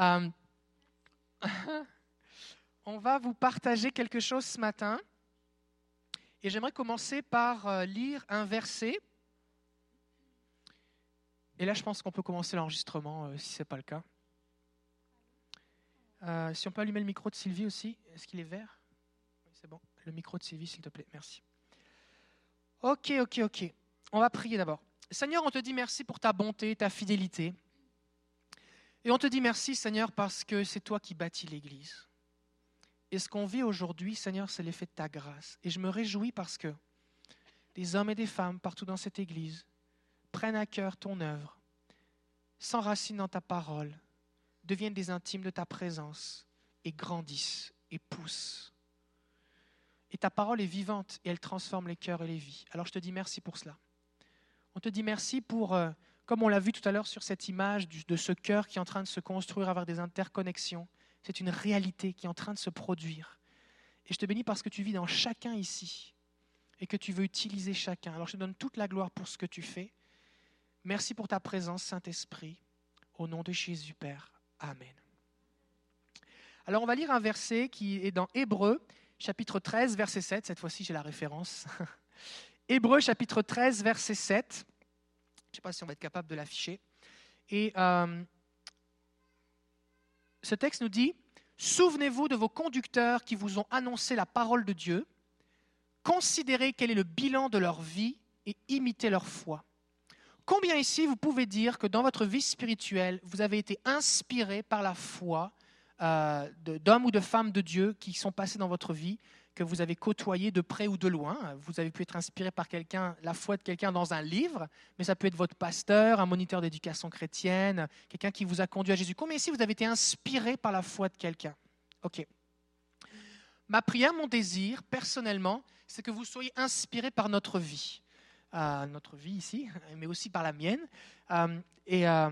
Euh, on va vous partager quelque chose ce matin. Et j'aimerais commencer par euh, lire un verset. Et là, je pense qu'on peut commencer l'enregistrement, euh, si ce n'est pas le cas. si on peut allumer le micro de Sylvie aussi. Est-ce qu'il est vert? C'est bon. Le micro de Sylvie, s'il te plaît. Merci. Ok, ok, ok. On va prier d'abord. Seigneur, on te dit merci pour ta bonté, ta fidélité. Et on te dit merci, Seigneur, parce que c'est toi qui bâtis l'Église. Et ce qu'on vit aujourd'hui, Seigneur, c'est l'effet de ta grâce. Et je me réjouis parce que des hommes et des femmes partout dans cette Église prennent à cœur ton œuvre, s'enracinent dans ta parole, deviennent des intimes de ta présence et grandissent et poussent. Et ta parole est vivante et elle transforme les cœurs et les vies. Alors je te dis merci pour cela. On te dit merci pour... Euh, comme on l'a vu tout à l'heure sur cette image de ce cœur qui est en train de se construire avec des interconnexions, c'est une réalité qui est en train de se produire. Et je te bénis parce que tu vis dans chacun ici et que tu veux utiliser chacun. Alors je te donne toute la gloire pour ce que tu fais. Merci pour ta présence, Saint-Esprit. Au nom de Jésus, Père. Amen. Alors on va lire un verset qui est dans Hébreu, chapitre 13, verset 7. Cette fois-ci, j'ai la référence. Hébreu, chapitre 13, verset 7. Je ne sais pas si on va être capable de l'afficher. Et euh, ce texte nous dit, Souvenez-vous de vos conducteurs qui vous ont annoncé la parole de Dieu, considérez quel est le bilan de leur vie et imitez leur foi. Combien ici vous pouvez dire que dans votre vie spirituelle, vous avez été inspiré par la foi euh, d'hommes ou de femmes de Dieu qui sont passés dans votre vie que vous avez côtoyé de près ou de loin. Vous avez pu être inspiré par la foi de quelqu'un dans un livre, mais ça peut être votre pasteur, un moniteur d'éducation chrétienne, quelqu'un qui vous a conduit à Jésus. Combien ici vous avez été inspiré par la foi de quelqu'un? Ok. Ma prière, mon désir, personnellement, c'est que vous soyez inspiré par notre vie. Euh, notre vie ici, mais aussi par la mienne. Euh, et euh,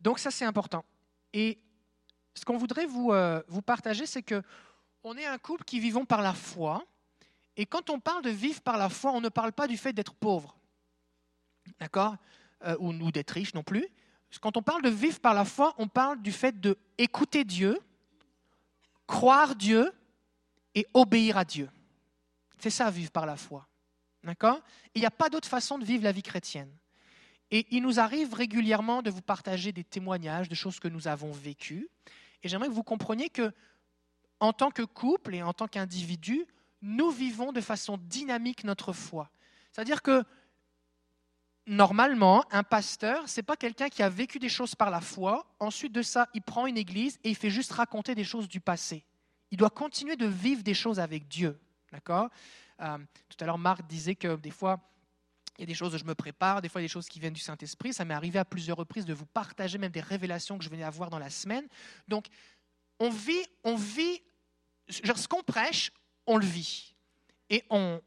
donc ça, c'est important. Et ce qu'on voudrait vous partager, c'est que on est un couple qui vivons par la foi. Et quand on parle de vivre par la foi, on ne parle pas du fait d'être pauvre. D'accord? Euh, Ou, ou d'être riche non plus. Quand on parle de vivre par la foi, on parle du fait de écouter Dieu, croire Dieu et obéir à Dieu. C'est ça, vivre par la foi. D'accord? Il n'y a pas d'autre façon de vivre la vie chrétienne. Et il nous arrive régulièrement de vous partager des témoignages de choses que nous avons vécues. Et j'aimerais que vous compreniez que en tant que couple et en tant qu'individu, nous vivons de façon dynamique notre foi. C'est-à-dire que normalement, un pasteur, c'est pas quelqu'un qui a vécu des choses par la foi. Ensuite de ça, il prend une église et il fait juste raconter des choses du passé. Il doit continuer de vivre des choses avec Dieu. D'accord? Euh, Tout à l'heure, Marc disait que des fois, il y a des choses où je me prépare, des fois il y a des choses qui viennent du Saint-Esprit. Ça m'est arrivé à plusieurs reprises de vous partager même des révélations que je venais avoir dans la semaine. Donc, on vit, on vit ce qu'on prêche, on le vit. Et on,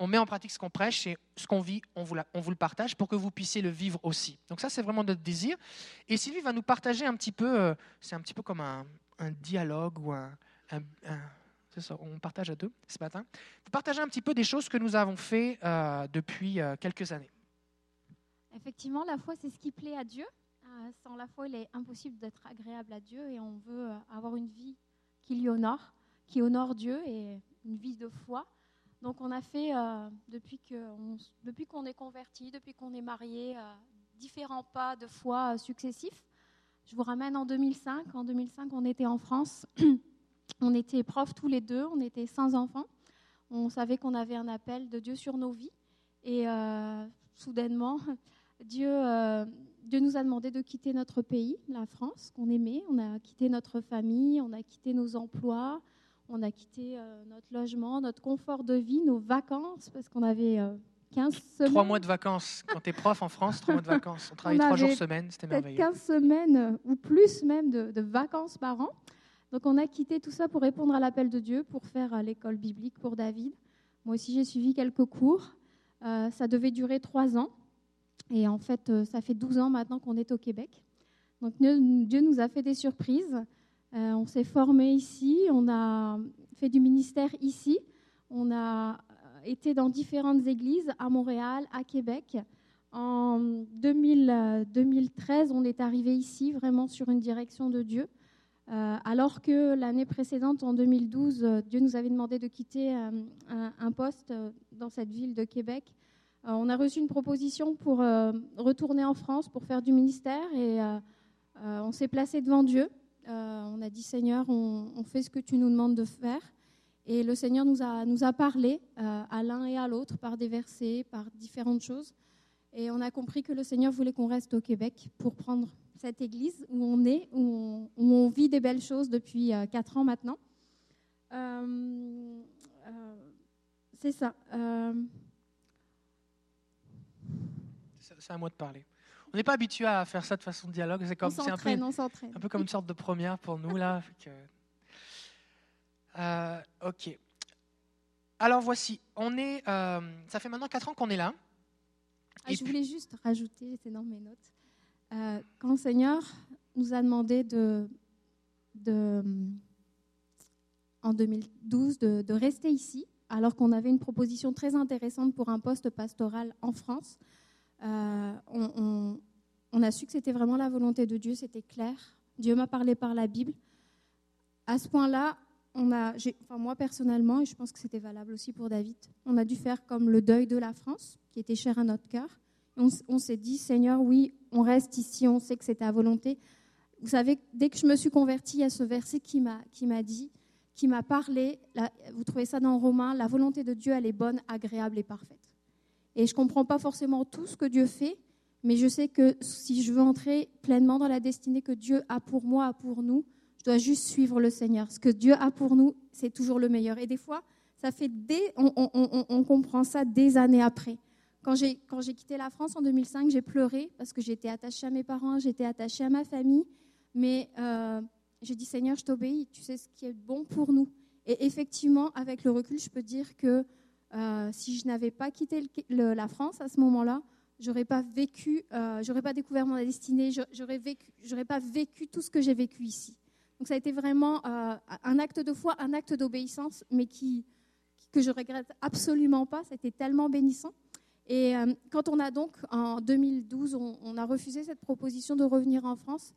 on met en pratique ce qu'on prêche et ce qu'on vit, on vous, on vous, le partage pour que vous puissiez le vivre aussi. Donc ça, c'est vraiment notre désir. Et Sylvie va nous partager un petit peu, euh, c'est un petit peu comme un, dialogue ou un... on partage à deux ce matin. Vous partagez un petit peu des choses que nous avons fait euh, depuis euh, quelques années. Effectivement, la foi, c'est ce qui plaît à Dieu. sans la foi, il est impossible d'être agréable à Dieu et on veut avoir une vie qui lui honore, qui honore Dieu et une vie de foi. Donc on a fait, euh, depuis qu'on depuis est converti, depuis qu'on est marié, euh, différents pas de foi euh, successifs. Je vous ramène en 2005. En 2005, on était en France. on était profs tous les deux, on était sans enfants. On savait qu'on avait un appel de Dieu sur nos vies. Et soudainement, Dieu, Dieu nous a demandé de quitter notre pays, la France, qu'on aimait. On a quitté notre famille, on a quitté nos emplois, on a quitté euh, notre logement, notre confort de vie, nos vacances, parce qu'on avait 15 euh, semaines. Trois mois de vacances. Quand tu es prof en France, trois mois de vacances. On travaille trois jours semaine, c'était merveilleux. 15 semaines euh, ou plus même de, vacances par an. Donc on a quitté tout ça pour répondre à l'appel de Dieu, pour faire l'école biblique pour David. Moi aussi, j'ai suivi quelques cours. ça devait durer trois ans. Et en fait, euh, ça fait 12 ans maintenant qu'on est au Québec. Donc Dieu nous a fait des surprises. Euh, on s'est formé ici, on a fait du ministère ici, on a été dans différentes églises à Montréal, à Québec. En 2000, 2013, on est arrivé ici vraiment sur une direction de Dieu. Euh, alors que l'année précédente, en 2012, euh, Dieu nous avait demandé de quitter euh, un, poste euh, dans cette ville de Québec. Euh, on a reçu une proposition pour euh, retourner en France pour faire du ministère et euh, on s'est placé devant Dieu. On a dit Seigneur, on, fait ce que tu nous demandes de faire. Et le Seigneur nous a, nous a parlé à l'un et à l'autre par des versets, par différentes choses. Et on a compris que le Seigneur voulait qu'on reste au Québec pour prendre cette église où on est, où on, vit des belles choses depuis quatre ans maintenant. C'est ça. C'est à moi de parler. On n'est pas habitué à faire ça de façon de dialogue. C'est on comme, c'est un peu, on un peu comme une sorte de première pour nous là. Que- Euh, ok. Alors voici, on est. euh, ça fait maintenant 4 ans qu'on est là. Ah, Et je voulais juste rajouter, c'est dans mes notes. Euh, quand le Seigneur nous a demandé de, de en 2012 de, de rester ici, alors qu'on avait une proposition très intéressante pour un poste pastoral en France, euh, on, a su que c'était vraiment la volonté de Dieu, c'était clair. Dieu m'a parlé par la Bible. À ce point-là, on a, moi personnellement, et je pense que c'était valable aussi pour David, on a dû faire comme le deuil de la France, qui était cher à notre cœur. On, s'est dit, Seigneur, oui, on reste ici, on sait que c'est ta volonté. Vous savez, dès que je me suis convertie, il y a ce verset qui m'a, dit, qui m'a parlé, vous trouvez ça dans Romains, la volonté de Dieu, elle est bonne, agréable et parfaite. Et je ne comprends pas forcément tout ce que Dieu fait, mais je sais que si je veux entrer pleinement dans la destinée que Dieu a pour moi, a pour nous, je dois juste suivre le Seigneur. Ce que Dieu a pour nous, c'est toujours le meilleur. Et des fois, ça fait des, on, comprend ça des années après. Quand j'ai, quand j'ai quitté la France en 2005, j'ai pleuré parce que j'étais attachée à mes parents, j'étais attachée à ma famille. Mais euh, j'ai dit, Seigneur, je t'obéis, tu sais ce qui est bon pour nous. Et effectivement, avec le recul, je peux dire que euh, si je n'avais pas quitté la France à ce moment-là, j'aurais pas vécu, euh, j'aurais pas découvert mon destinée, j'aurais vécu, pas vécu tout ce que j'ai vécu ici. Donc ça a été vraiment euh, un acte de foi, un acte d'obéissance, mais que je regrette absolument pas. C'était tellement bénissant. Et euh, quand on a donc, en 2012, on, a refusé cette proposition de revenir en France,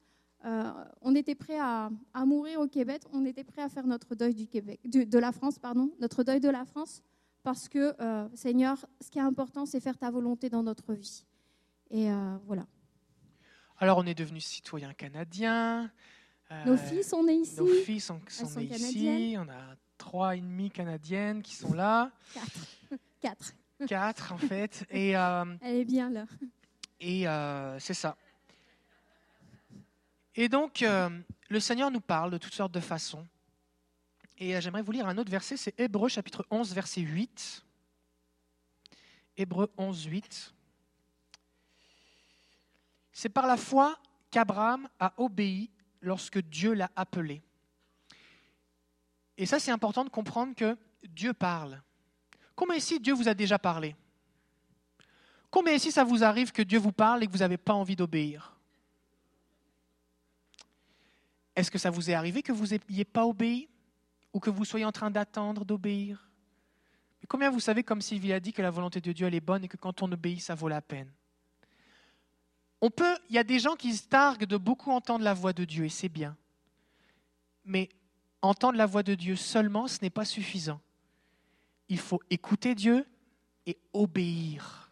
on était prêt à, mourir au Québec, on était prêt à faire notre deuil de la France, pardon, notre deuil de la France, parce que, euh, Seigneur, ce qui est important, c'est faire ta volonté dans notre vie. Et euh, voilà. Alors on est devenu citoyen canadien. Euh, Nos filles sont nées ici. Nos filles sont, sont sont nées ici. On a trois et demi canadiennes qui sont là, Quatre. Quatre. quatre en fait. Et, Elle est bien là. et c'est ça. Et donc le Seigneur nous parle de toutes sortes de façons. Et euh, j'aimerais vous lire un autre verset, c'est Hébreu chapitre 11 verset 8. Hébreu 11 8. C'est par la foi qu'Abraham a obéi lorsque Dieu l'a appelé. Et ça, c'est important de comprendre que Dieu parle. Combien ici Dieu vous a déjà parlé? Combien ici ça vous arrive que Dieu vous parle et que vous n'avez pas envie d'obéir? Est-ce que ça vous est arrivé que vous n'ayez pas obéi? Ou que vous soyez en train d'attendre d'obéir Mais combien vous savez, comme Sylvie a dit, que la volonté de Dieu elle est bonne et que quand on obéit, ça vaut la peine? On peut, il y a des gens qui se targuent de beaucoup entendre la voix de Dieu et c'est bien. Mais entendre la voix de Dieu seulement, ce n'est pas suffisant. Il faut écouter Dieu et obéir.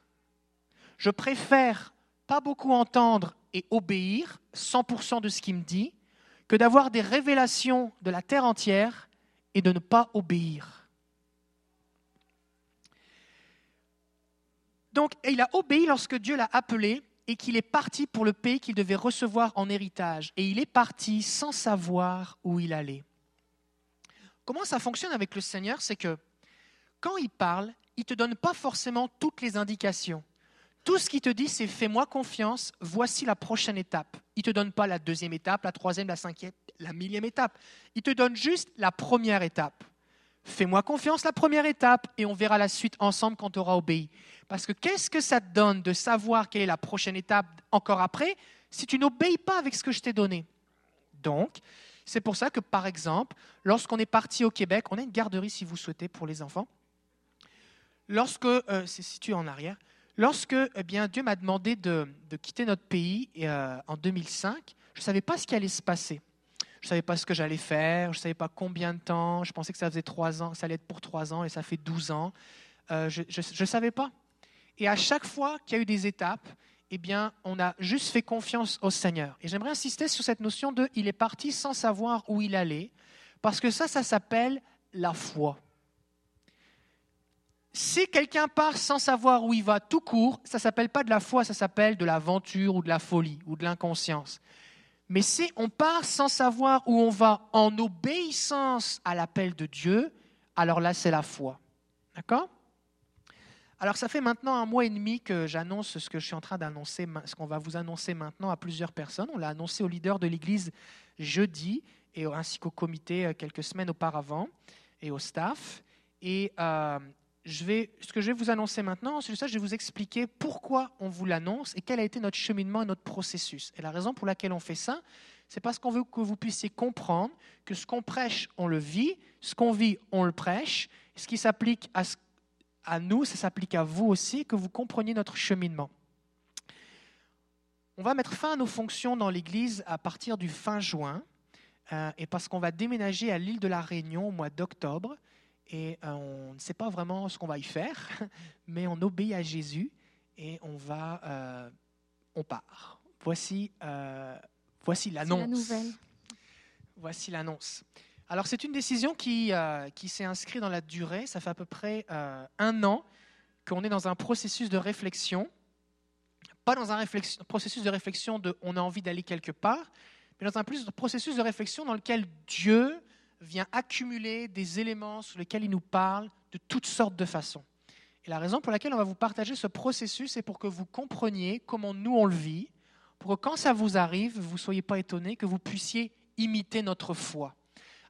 Je préfère pas beaucoup entendre et obéir 100% de ce qu'il me dit que d'avoir des révélations de la terre entière et de ne pas obéir. Donc, il a obéi lorsque Dieu l'a appelé et qu'il est parti pour le pays qu'il devait recevoir en héritage. Et il est parti sans savoir où il allait. Comment ça fonctionne avec le Seigneur C'est que quand il parle, il ne te donne pas forcément toutes les indications. Tout ce qu'il te dit, c'est fais-moi confiance, voici la prochaine étape. Il ne te donne pas la deuxième étape, la troisième, la cinquième, la millième étape. Il te donne juste la première étape. Fais-moi confiance la première étape et on verra la suite ensemble quand tu auras obéi. Parce que qu'est-ce que ça te donne de savoir quelle est la prochaine étape encore après si tu n'obéis pas avec ce que je t'ai donné? Donc, c'est pour ça que, par exemple, lorsqu'on est parti au Québec, on a une garderie si vous souhaitez pour les enfants. Lorsque, euh, c'est situé en arrière, Lorsque eh bien, Dieu m'a demandé de, quitter notre pays euh, en 2005, je ne savais pas ce qui allait se passer. Je ne savais pas ce que j'allais faire, je ne savais pas combien de temps. Je pensais que ça faisait trois ans, ça allait être pour trois ans et ça fait douze ans. Euh, je ne savais pas. Et à chaque fois qu'il y a eu des étapes, eh bien, on a juste fait confiance au Seigneur. Et j'aimerais insister sur cette notion de il est parti sans savoir où il allait, parce que ça, ça s'appelle la foi. Si quelqu'un part sans savoir où il va tout court, ça ne s'appelle pas de la foi, ça s'appelle de l'aventure ou de la folie ou de l'inconscience. Mais si on part sans savoir où on va en obéissance à l'appel de Dieu, alors là, c'est la foi. D'accord? Alors ça fait maintenant un mois et demi que j'annonce ce que je suis en train d'annoncer, ce qu'on va vous annoncer maintenant à plusieurs personnes. On l'a annoncé au leader de l'Église jeudi, et ainsi qu'au comité euh, quelques semaines auparavant, et au staff. Et euh, ce que je vais vous annoncer maintenant, c'est ça, je vais vous expliquer pourquoi on vous l'annonce et quel a été notre cheminement et notre processus. Et la raison pour laquelle on fait ça, c'est parce qu'on veut que vous puissiez comprendre que ce qu'on prêche, on le vit, ce qu'on vit, on le prêche, ce qui s'applique à nous, ça s'applique à vous aussi, que vous compreniez notre cheminement. On va mettre fin à nos fonctions dans l'Église à partir du fin juin, euh, et parce qu'on va déménager à l'île de la Réunion au mois d'octobre, et euh, on ne sait pas vraiment ce qu'on va y faire, mais on obéit à Jésus et on va, euh, on part. Voici, voici l'annonce. Voici l'annonce. Alors c'est une décision qui, euh, qui s'est inscrite dans la durée. Ça fait à peu près euh, un an qu'on est dans un processus de réflexion. Pas dans un processus de réflexion de on a envie d'aller quelque part, mais dans un processus de réflexion dans lequel Dieu vient accumuler des éléments sur lesquels il nous parle de toutes sortes de façons. Et la raison pour laquelle on va vous partager ce processus, c'est pour que vous compreniez comment nous on le vit, pour que quand ça vous arrive, vous ne soyez pas étonnés, que vous puissiez imiter notre foi.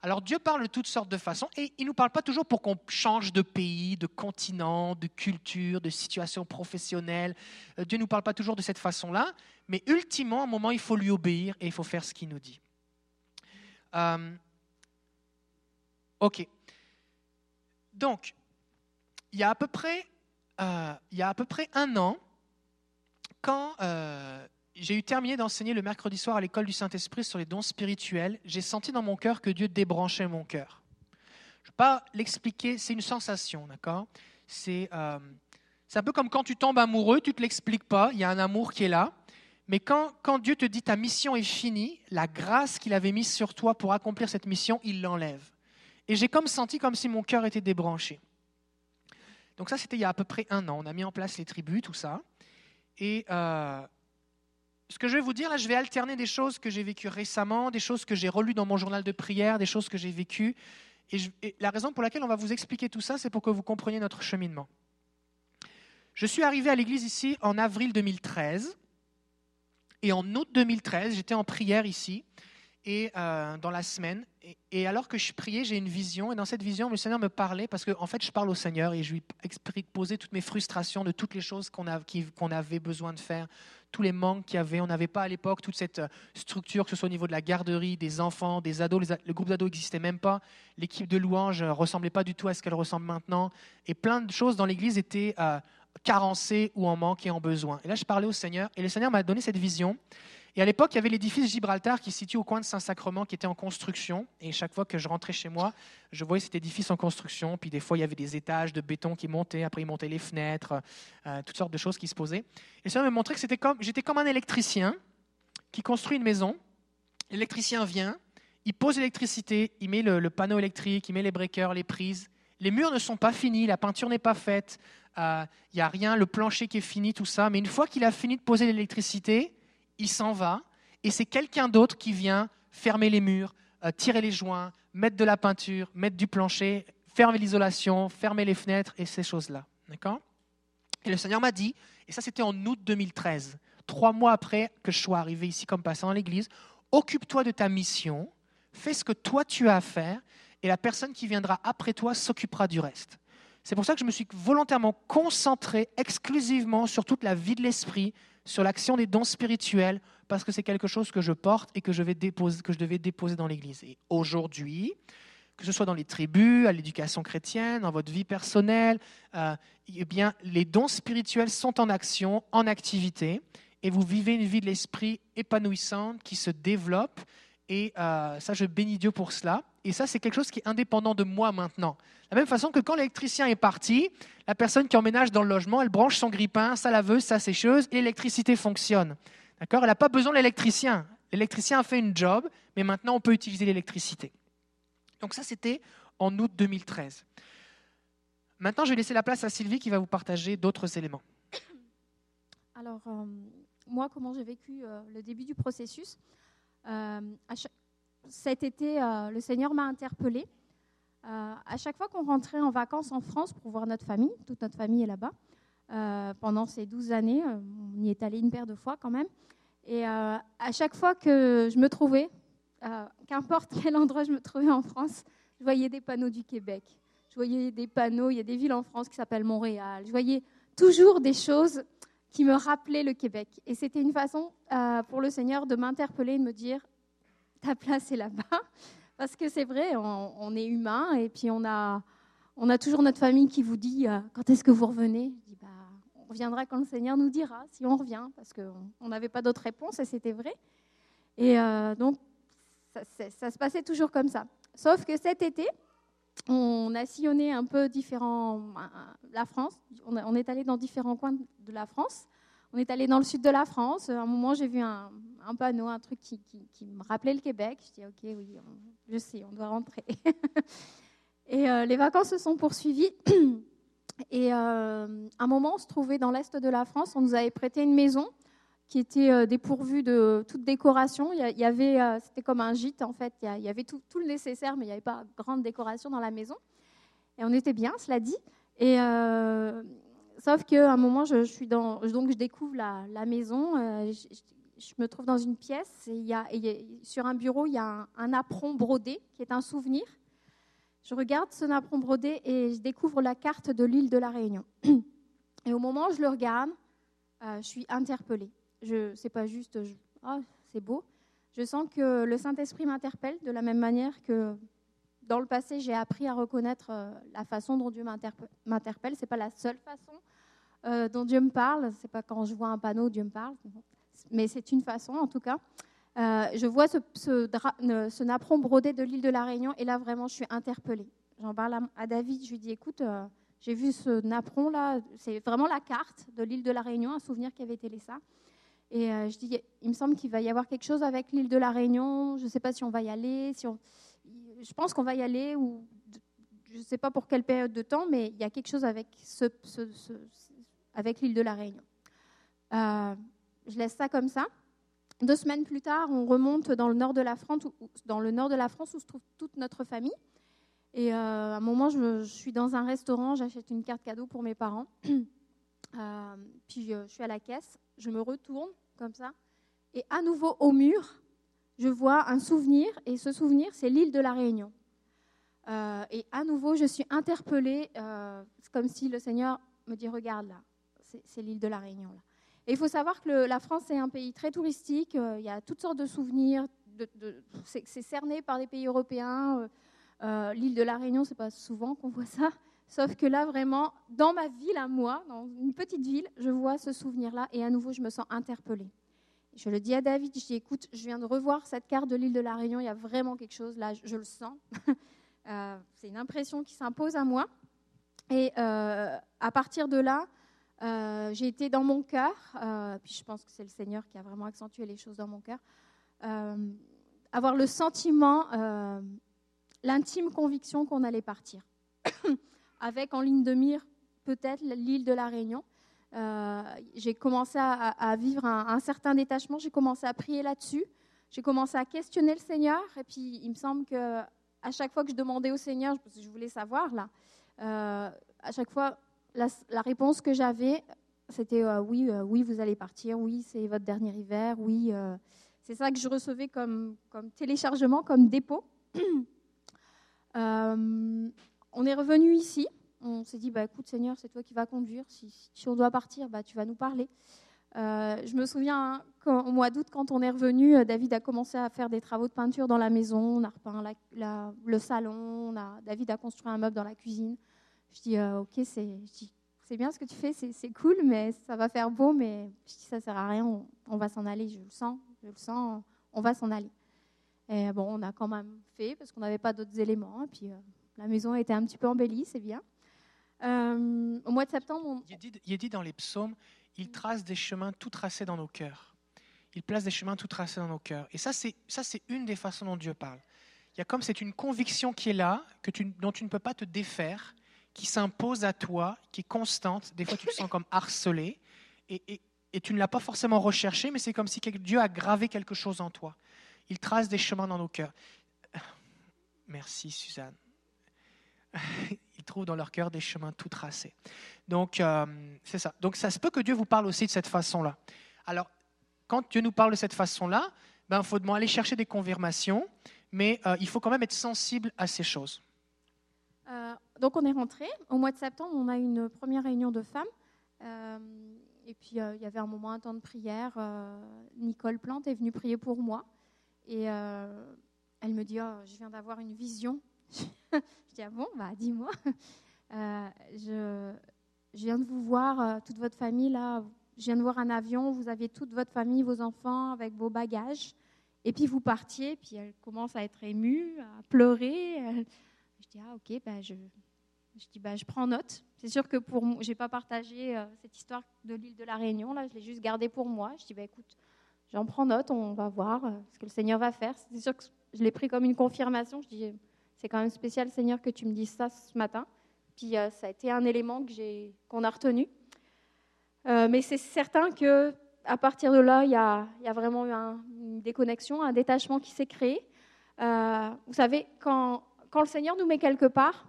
Alors Dieu parle de toutes sortes de façons et il ne nous parle pas toujours pour qu'on change de pays, de continent, de culture, de situation professionnelle. Euh, Dieu ne nous parle pas toujours de cette façon-là, mais ultimement, à un moment, il faut lui obéir et il faut faire ce qu'il nous dit. Euh, ok. Donc, il y a à peu près, euh, il y a à peu près un an, quand j'ai eu terminé d'enseigner le mercredi soir à l'école du Saint-Esprit sur les dons spirituels, j'ai senti dans mon cœur que Dieu débranchait mon cœur. Je ne vais pas l'expliquer, c'est une sensation, d'accord? Euh, c'est, un peu comme quand tu tombes amoureux, tu ne te l'expliques pas, il y a un amour qui est là. Mais quand Dieu te dit ta mission est finie, la grâce qu'il avait mise sur toi pour accomplir cette mission, il l'enlève. Et j'ai comme senti comme si mon cœur était débranché. Donc ça, c'était il y a à peu près un an. On a mis en place les tribus, tout ça. Et euh, ce que je vais vous dire, là, je vais alterner des choses que j'ai vécues récemment, des choses que j'ai relues dans mon journal de prière, des choses que j'ai vécues. Et, la raison pour laquelle on va vous expliquer tout ça, c'est pour que vous compreniez notre cheminement. Je suis arrivé à l'église ici en avril 2013. Et en août 2013, j'étais en prière ici, et euh, dans la semaine. Et, alors que je priais, j'ai une vision. Et dans cette vision, le Seigneur me parlait, parce qu'en en fait, je parle au Seigneur et je lui exposais toutes mes frustrations de toutes les choses qu'on avait besoin de faire, tous les manques qu'il y avait. On n'avait pas à l'époque toute cette euh, structure, que ce soit au niveau de la garderie, des enfants, des ados. le groupe d'ados n'existait même pas. L'équipe de louange ne euh, ressemblait pas du tout à ce qu'elle ressemble maintenant. Et plein de choses dans l'Église étaient carencées ou en manque et en besoin. Et là, je parlais au Seigneur. Et le Seigneur m'a donné cette vision. Et à l'époque, il y avait l'édifice Gibraltar qui se situe au coin de Saint-Sacrement, qui était en construction. Et chaque fois que je rentrais chez moi, je voyais cet édifice en construction. Puis des fois, il y avait des étages de béton qui montaient. Après, ils montaient les fenêtres, euh, toutes sortes de choses qui se posaient. Et ça me montrait que j'étais comme un électricien qui construit une maison. L'électricien vient, il pose l'électricité, il met le, panneau électrique, il met les breakers, les prises. Les murs ne sont pas finis, la peinture n'est pas faite, euh, il n'y a rien, le plancher qui est fini, tout ça. Mais une fois qu'il a fini de poser l'électricité, il s'en va, et c'est quelqu'un d'autre qui vient fermer les murs, euh, tirer les joints, mettre de la peinture, mettre du plancher, fermer l'isolation, fermer les fenêtres et ces choses-là. D'accord? Et le Seigneur m'a dit, et ça c'était en août 2013, trois mois après que je sois arrivé ici comme passant dans l'église, occupe-toi de ta mission, fais ce que toi tu as à faire, et la personne qui viendra après toi s'occupera du reste. C'est pour ça que je me suis volontairement concentré exclusivement sur toute la vie de l'esprit, sur l'action des dons spirituels parce que c'est quelque chose que je porte et que je, vais déposer, que je devais déposer dans l'Église. Et aujourd'hui, que ce soit dans les tribus, à l'éducation chrétienne, dans votre vie personnelle, euh, eh bien, les dons spirituels sont en action, en activité, et vous vivez une vie de l'esprit épanouissante qui se développe. Et euh, ça, je bénis Dieu pour cela. Et ça, c'est quelque chose qui est indépendant de moi maintenant. De la même façon que quand l'électricien est parti, la personne qui emménage dans le logement, elle branche son grippin, sa laveuse, sa sécheuse, et l'électricité fonctionne. D'accord? Elle n'a pas besoin de l'électricien. L'électricien a fait une job, mais maintenant on peut utiliser l'électricité. Donc ça, c'était en août 2013. Maintenant, je vais laisser la place à Sylvie qui va vous partager d'autres éléments. Alors, euh, moi, comment j'ai vécu euh, le début du processus euh, Cet été, le Seigneur m'a interpellée. à chaque fois qu'on rentrait en vacances en France pour voir notre famille, toute notre famille est là-bas, pendant ces 12 années, on y est allé une paire de fois quand même, et à chaque fois que je me trouvais euh, qu'importe quel endroit je me trouvais en France, je voyais des panneaux du Québec. Je voyais des panneaux, il y a des villes en France qui s'appellent Montréal. Je voyais toujours des choses qui me rappelaient le Québec. Et c'était une façon euh, pour le Seigneur de m'interpeller, de me dire, ta place est là-bas. Parce que c'est vrai, on, est humain et puis on a, on a toujours notre famille qui vous dit, euh, quand est-ce que vous revenez? Bah, on reviendra quand le Seigneur nous dira si on revient, parce qu'on n'avait pas d'autre réponse et c'était vrai. Et donc, ça, se passait toujours comme ça. Sauf que cet été, on a sillonné un peu différent la France. On, est allé dans différents coins de la France. On est allé dans le sud de la France. À un moment, j'ai vu un, panneau, un truc qui, me rappelait le Québec. Je dis, OK, oui, je sais, on doit rentrer. Et euh, les vacances se sont poursuivies. Et euh, à un moment, on se trouvait dans l'est de la France. On nous avait prêté une maison qui était euh, dépourvu de toute décoration. Il y avait, euh, c'était comme un gîte en fait. Il y avait tout, le nécessaire, mais il n'y avait pas grande décoration dans la maison. Et on était bien, cela dit. Et euh, sauf qu'à un moment, je, suis dans, donc je découvre la, maison. je, me trouve dans une pièce et, sur un bureau, il y a un, apron brodé qui est un souvenir. Je regarde ce napperon brodé et je découvre la carte de l'île de la Réunion. Et au moment où je le regarde, je suis interpellée je c'est pas juste ah, c'est beau. Je sens que le Saint-Esprit m'interpelle de la même manière que dans le passé, j'ai appris à reconnaître euh, la façon dont Dieu m'interpelle. Ce n'est pas la seule façon euh, dont Dieu me parle. Ce n'est pas quand je vois un panneau, Dieu me parle. Mais c'est une façon, en tout cas. Euh, je vois ce, ce, napperon brodé de l'île de la Réunion et là, vraiment, je suis interpellée. J'en parle à, David. Je lui dis, écoute, j'ai vu ce napperon-là. C'est vraiment la carte de l'île de la Réunion, un souvenir qui avait été laissé. Et euh, je dis, il me semble qu'il va y avoir quelque chose avec l'île de la Réunion. Je ne sais pas si on va y aller. Si. Je pense qu'on va y aller, ou je ne sais pas pour quelle période de temps, mais il y a quelque chose avec, ce, avec l'île de la Réunion. Euh, je laisse ça comme ça. Deux semaines plus tard, on remonte dans le nord de la France, de la France où se trouve toute notre famille. Et euh, à un moment, je, suis dans un restaurant, j'achète une carte cadeau pour mes parents. puis je suis à la caisse, je me retourne comme ça. Et à nouveau au mur, je vois un souvenir, et ce souvenir, c'est l'île de la Réunion. Euh, et à nouveau, je suis interpellée, euh, comme si le Seigneur me dit, regarde là, c'est l'île de la Réunion. Et il faut savoir que la France est un pays très touristique, euh, il y a toutes sortes de souvenirs, c'est cerné par des pays européens. l'île de la Réunion, c'est pas souvent qu'on voit ça. Sauf que là, vraiment, dans ma ville à moi, dans une petite ville, je vois ce souvenir-là et à nouveau, je me sens interpellée. Je le dis à David, je dis, écoute, je viens de revoir cette carte de l'île de la Réunion, il y a vraiment quelque chose là, je, le sens. Euh, c'est une impression qui s'impose à moi. Et euh, à partir de là, euh, j'ai été dans mon cœur, puis je pense que c'est le Seigneur qui a vraiment accentué les choses dans mon cœur, avoir le sentiment, l'intime conviction qu'on allait partir. avec en ligne de mire peut-être l'île de la Réunion. Euh, j'ai commencé à, vivre un, certain détachement, j'ai commencé à prier là-dessus, j'ai commencé à questionner le Seigneur, et puis il me semble que à chaque fois que je demandais au Seigneur, parce que je voulais savoir là, euh, à chaque fois la, réponse que j'avais, c'était euh, oui, oui, vous allez partir, oui, c'est votre dernier hiver, oui, c'est ça que je recevais comme, téléchargement, comme dépôt. on est revenu ici. On s'est dit, bah, écoute Seigneur, c'est toi qui vas conduire. Si, on doit partir, bah, tu vas nous parler. Euh, je me souviens qu'au mois d'août, quand on est revenu, euh, David a commencé à faire des travaux de peinture dans la maison. On a repeint le salon. David a construit un meuble dans la cuisine. Je dis, euh, ok, c'est bien ce que tu fais, c'est cool, mais ça va faire beau, mais je dis, ça sert à rien, on, va s'en aller, je le sens, je le sens, on va s'en aller. Et bon, on a quand même fait, parce qu'on n'avait pas d'autres éléments, et puis euh, la maison a été un petit peu embellie, c'est bien. Euh, au mois de septembre, on- Il est, dit, dans les psaumes, il trace des chemins tout tracés dans nos cœurs. Il place des chemins tout tracés dans nos cœurs. Et ça, c'est une des façons dont Dieu parle. Il y a comme c'est une conviction qui est là, que dont tu ne peux pas te défaire, qui s'impose à toi, qui est constante. Des fois, tu te sens comme harcelé, et, tu ne l'as pas forcément recherché, mais c'est comme si Dieu a gravé quelque chose en toi. Il trace des chemins dans nos cœurs. Merci, Suzanne. Ils trouvent dans leur cœur des chemins tout tracés. Donc, euh, c'est ça. Donc, ça se peut que Dieu vous parle aussi de cette façon-là. Alors, quand Dieu nous parle de cette façon-là, ben, il faut demander- aller chercher des confirmations, mais euh, il faut quand même être sensible à ces choses. Euh, donc on est rentré. Au mois de septembre, on a eu une première réunion de femmes. Euh, et puis euh, il y avait un moment, un temps de prière. Nicole Plante est venue prier pour moi. Et elle me dit, Oh, je viens d'avoir une vision. je dis, ah bon, bah dis-moi. Je, viens de vous voir, toute votre famille là. Je viens de voir un avion, vous aviez toute votre famille, vos enfants avec vos bagages. Et puis vous partiez, puis elle commence à être émue, à pleurer. Je dis ah ok, bah, je, je dis bah, je prends note. C'est sûr que pour moi, j'ai pas partagé euh, cette histoire de l'île de la Réunion là, je l'ai juste gardée pour moi. Je dis bah écoute, j'en prends note, on va voir euh, ce que le Seigneur va faire. C'est sûr que je l'ai pris comme une confirmation. Je dis c'est quand même spécial Seigneur que tu me dises ça ce matin. Puis euh, ça a été un élément que j'ai qu'on a retenu. Mais c'est certain que à partir de là, il y y a vraiment eu un- une déconnexion, un détachement qui s'est créé. Vous savez, quand, quand le Seigneur nous met quelque part,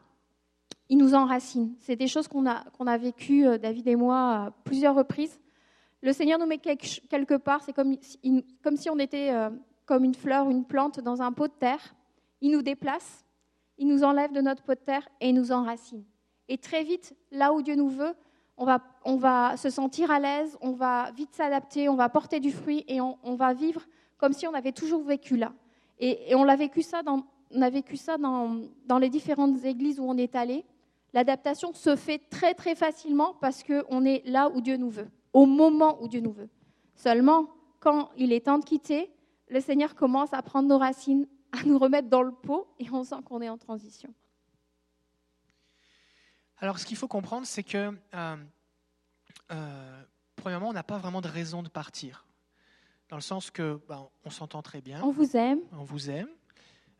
il nous enracine. C'est des choses qu'on a, qu'on a vécues, euh, David et moi, à plusieurs reprises. Le Seigneur nous met quelque, part, c'est comme, comme si on était euh, comme une fleur, une plante dans un pot de terre. Il nous déplace, il nous enlève de notre pot de terre et il nous enracine. Et très vite, là où Dieu nous veut, on va, on va se sentir à l'aise, on va vite s'adapter, on va porter du fruit et on, va vivre comme si on avait toujours vécu là. Et on, l'a vécu ça dans, on a vécu ça dans, dans les différentes églises où on est allé. L'adaptation se fait très très facilement parce qu'on est là où Dieu nous veut, au moment où Dieu nous veut. Seulement, quand il est temps de quitter, le Seigneur commence à prendre nos racines, à nous remettre dans le pot et on sent qu'on est en transition. Alors, ce qu'il faut comprendre, c'est que, euh, euh, premièrement, on n'a pas vraiment de raison de partir. Dans le sens que, ben, on s'entend très bien, On vous aime, on vous aime,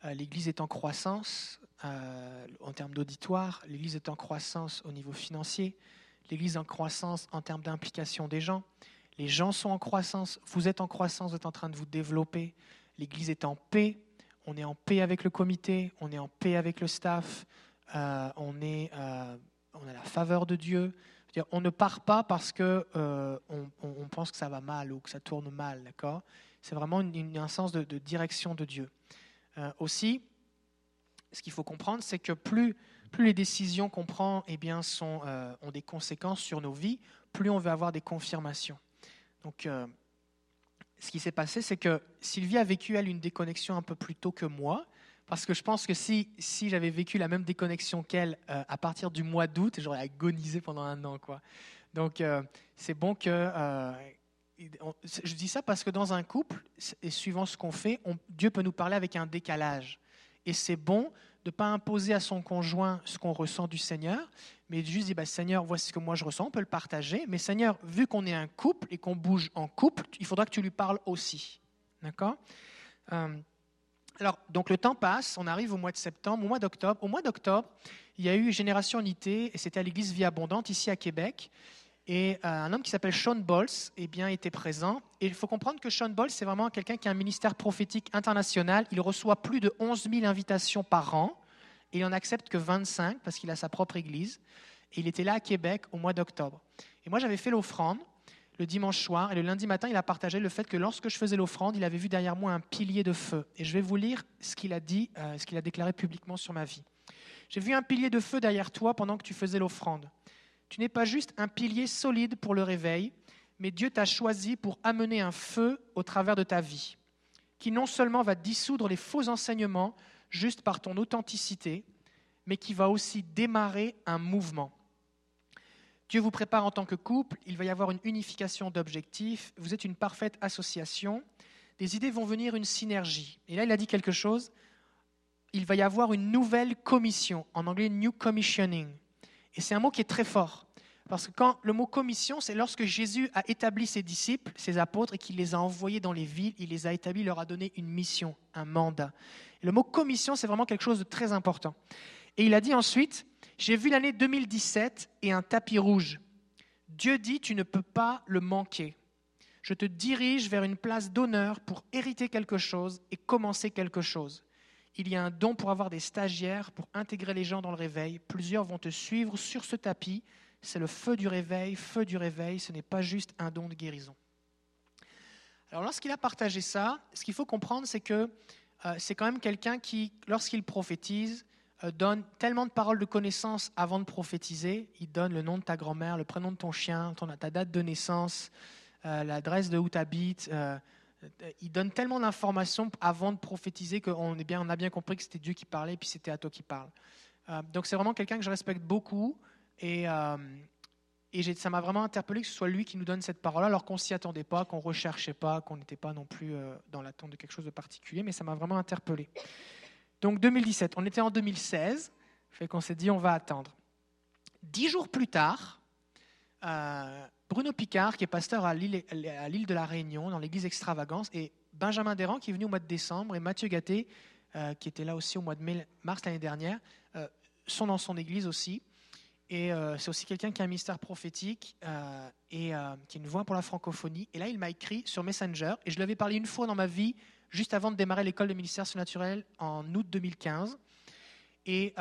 l'Église est en croissance euh, en termes d'auditoire, l'Église est en croissance au niveau financier, l'Église est en croissance en termes d'implication des gens, les gens sont en croissance, vous êtes en croissance, vous êtes en train de vous développer, l'Église est en paix, on est en paix avec le comité, on est en paix avec le staff, euh, on, est, euh, on a la faveur de Dieu. On ne part pas parce que euh, on, pense que ça va mal ou que ça tourne mal, d'accord? C'est vraiment un sens de direction de Dieu. Euh, aussi, ce qu'il faut comprendre, c'est que plus, les décisions qu'on prend eh sont, euh, ont des conséquences sur nos vies, plus on veut avoir des confirmations. Donc, euh, ce qui s'est passé, c'est que Sylvie a vécu, elle, une déconnexion un peu plus tôt que moi, parce que je pense que si, j'avais vécu la même déconnexion qu'elle à partir du mois d'août, j'aurais agonisé pendant un an. Donc, c'est bon que... je dis ça parce que dans un couple, et suivant ce qu'on fait, on- Dieu peut nous parler avec un décalage. Et c'est bon de ne pas imposer à son conjoint ce qu'on ressent du Seigneur, mais juste dire, bah, Seigneur, voici ce que moi je ressens, on peut le partager, mais Seigneur, vu qu'on est un couple et qu'on bouge en couple, il faudra que tu lui parles aussi. D'accord? Euh, Alors, donc le temps passe, on arrive au mois de septembre, au mois d'octobre. Au mois d'octobre, il y a eu Génération Unité, et c'était à l'église Vie Abondante, ici à Québec. Et euh, un homme qui s'appelle Sean Bowles eh bien, était présent. Et il faut comprendre que Sean Bowles, c'est vraiment quelqu'un qui a un ministère prophétique international. Il reçoit plus de 11 000 invitations par an. Et il n'en accepte que 25 parce qu'il a sa propre église. Et il était là à Québec au mois d'octobre. Et moi, j'avais fait l'offrande le dimanche soir. Et le lundi matin, il a partagé le fait que lorsque je faisais l'offrande, il avait vu derrière moi un pilier de feu. Et je vais vous lire ce qu'il a dit, euh, ce qu'il a déclaré publiquement sur ma vie. J'ai vu un pilier de feu derrière toi pendant que tu faisais l'offrande. Tu n'es pas juste un pilier solide pour le réveil, mais Dieu t'a choisi pour amener un feu au travers de ta vie, qui non seulement va dissoudre les faux enseignements juste par ton authenticité, mais qui va aussi démarrer un mouvement. Dieu vous prépare en tant que couple, il va y avoir une unification d'objectifs, vous êtes une parfaite association, des idées vont venir, une synergie. Et là, il a dit quelque chose, il va y avoir une nouvelle commission, en anglais New Commissioning. Et c'est un mot qui est très fort. Parce que quand le mot commission, c'est lorsque Jésus a établi ses disciples, ses apôtres, et qu'il les a envoyés dans les villes, il les a établis, il leur a donné une mission, un mandat. le mot commission, c'est vraiment quelque chose de très important. Et il a dit ensuite, j'ai vu l'année 2017 et un tapis rouge. Dieu dit, tu ne peux pas le manquer. Je te dirige vers une place d'honneur pour hériter quelque chose et commencer quelque chose il y a un don pour avoir des stagiaires, pour intégrer les gens dans le réveil. Plusieurs vont te suivre sur ce tapis. C'est le feu du réveil, feu du réveil, ce n'est pas juste un don de guérison. Alors lorsqu'il a partagé ça, ce qu'il faut comprendre, c'est que euh, c'est quand même quelqu'un qui, lorsqu'il prophétise, euh, donne tellement de paroles de connaissance avant de prophétiser. Il donne le nom de ta grand-mère, le prénom de ton chien, ton, ta date de naissance, euh, l'adresse de où tu habites il donne tellement d'informations avant de prophétiser qu'on a bien compris que c'était Dieu qui parlait et puis c'était à toi qui parle. Euh, donc c'est vraiment quelqu'un que je respecte beaucoup et, euh, ça m'a vraiment interpellé que ce soit lui qui nous donne cette parole alors qu'on s'y attendait pas, qu'on recherchait pas, qu'on n'était pas non plus euh, dans l'attente de quelque chose de particulier, mais ça m'a vraiment interpellé. Donc 2017, on était en 2016, fait qu'on s'est dit on va attendre. Dix jours plus tard, Bruno Picard, qui est pasteur à l'île de la Réunion, dans l'église Extravagance, et Benjamin Deran, qui est venu au mois de décembre, et Mathieu Gatté, euh, qui était là aussi au mois de mars l'année dernière, euh, sont dans son église aussi. Et euh, c'est aussi quelqu'un qui a un mystère prophétique et qui a une voix pour la francophonie. Et là, il m'a écrit sur Messenger, et je l'avais parlé une fois dans ma vie, juste avant de démarrer l'école de ministère surnaturel en août 2015. Et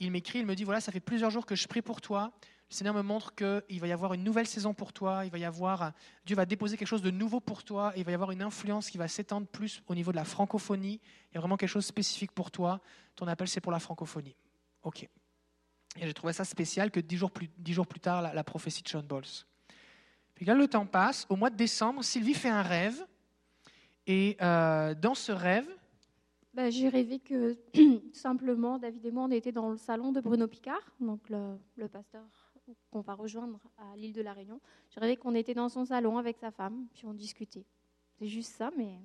il m'écrit, il me dit, voilà, ça fait plusieurs jours que je prie pour toi. Le Seigneur me montre qu'il va y avoir une nouvelle saison pour toi, il va y avoir, Dieu va déposer quelque chose de nouveau pour toi, il va y avoir une influence qui va s'étendre plus au niveau de la francophonie. Il y a vraiment quelque chose de spécifique pour toi. Ton appel, c'est pour la francophonie. OK. Et j'ai trouvé ça spécial que dix jours plus, jours plus tard, la, prophétie de Sean Bowles. Puis là, le temps passe. Au mois de décembre, Sylvie fait un rêve. Et euh, dans ce rêve, bah, J'ai rêvé que tout simplement, David et moi, on était dans le salon de Bruno Picard, donc le pasteur qu'on va rejoindre à l'île de la Réunion. Je rêvais qu'on était dans son salon avec sa femme, puis on discutait. C'est juste ça, mais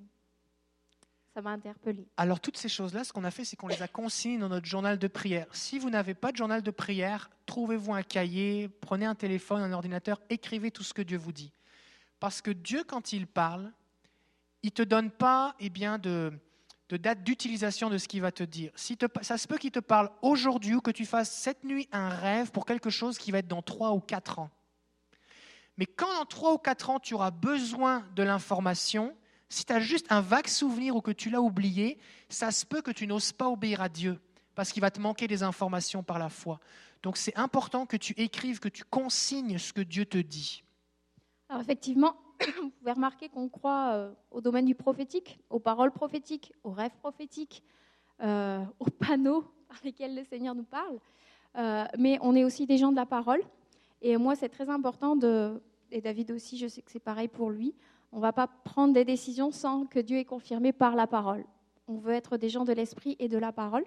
ça m'a interpellée. Alors toutes ces choses-là, ce qu'on a fait, c'est qu'on les a consignées dans notre journal de prière. Si vous n'avez pas de journal de prière, trouvez-vous un cahier, prenez un téléphone, un ordinateur, écrivez tout ce que Dieu vous dit. Parce que Dieu, quand il parle, il ne te donne pas eh bien, de, de date d'utilisation de ce qu'il va te dire. Si ça se peut qu'il te parle aujourd'hui ou que tu fasses cette nuit un rêve pour quelque chose qui va être dans trois ou quatre ans. Mais quand dans trois ou quatre ans tu auras besoin de l'information, si tu as juste un vague souvenir ou que tu l'as oublié, ça se peut que tu n'oses pas obéir à Dieu parce qu'il va te manquer des informations par la foi. Donc c'est important que tu écrives, que tu consignes ce que Dieu te dit. Alors effectivement, vous pouvez remarquer qu'on croit euh, au domaine du prophétique, aux paroles prophétiques, aux rêves prophétiques, euh, aux panneaux par lesquels le Seigneur nous parle. Euh, mais on est aussi des gens de la parole. Et moi, c'est très important de, et David aussi, je sais que c'est pareil pour lui, on ne va pas prendre des décisions sans que Dieu ait confirmé par la parole. On veut être des gens de l'esprit et de la parole.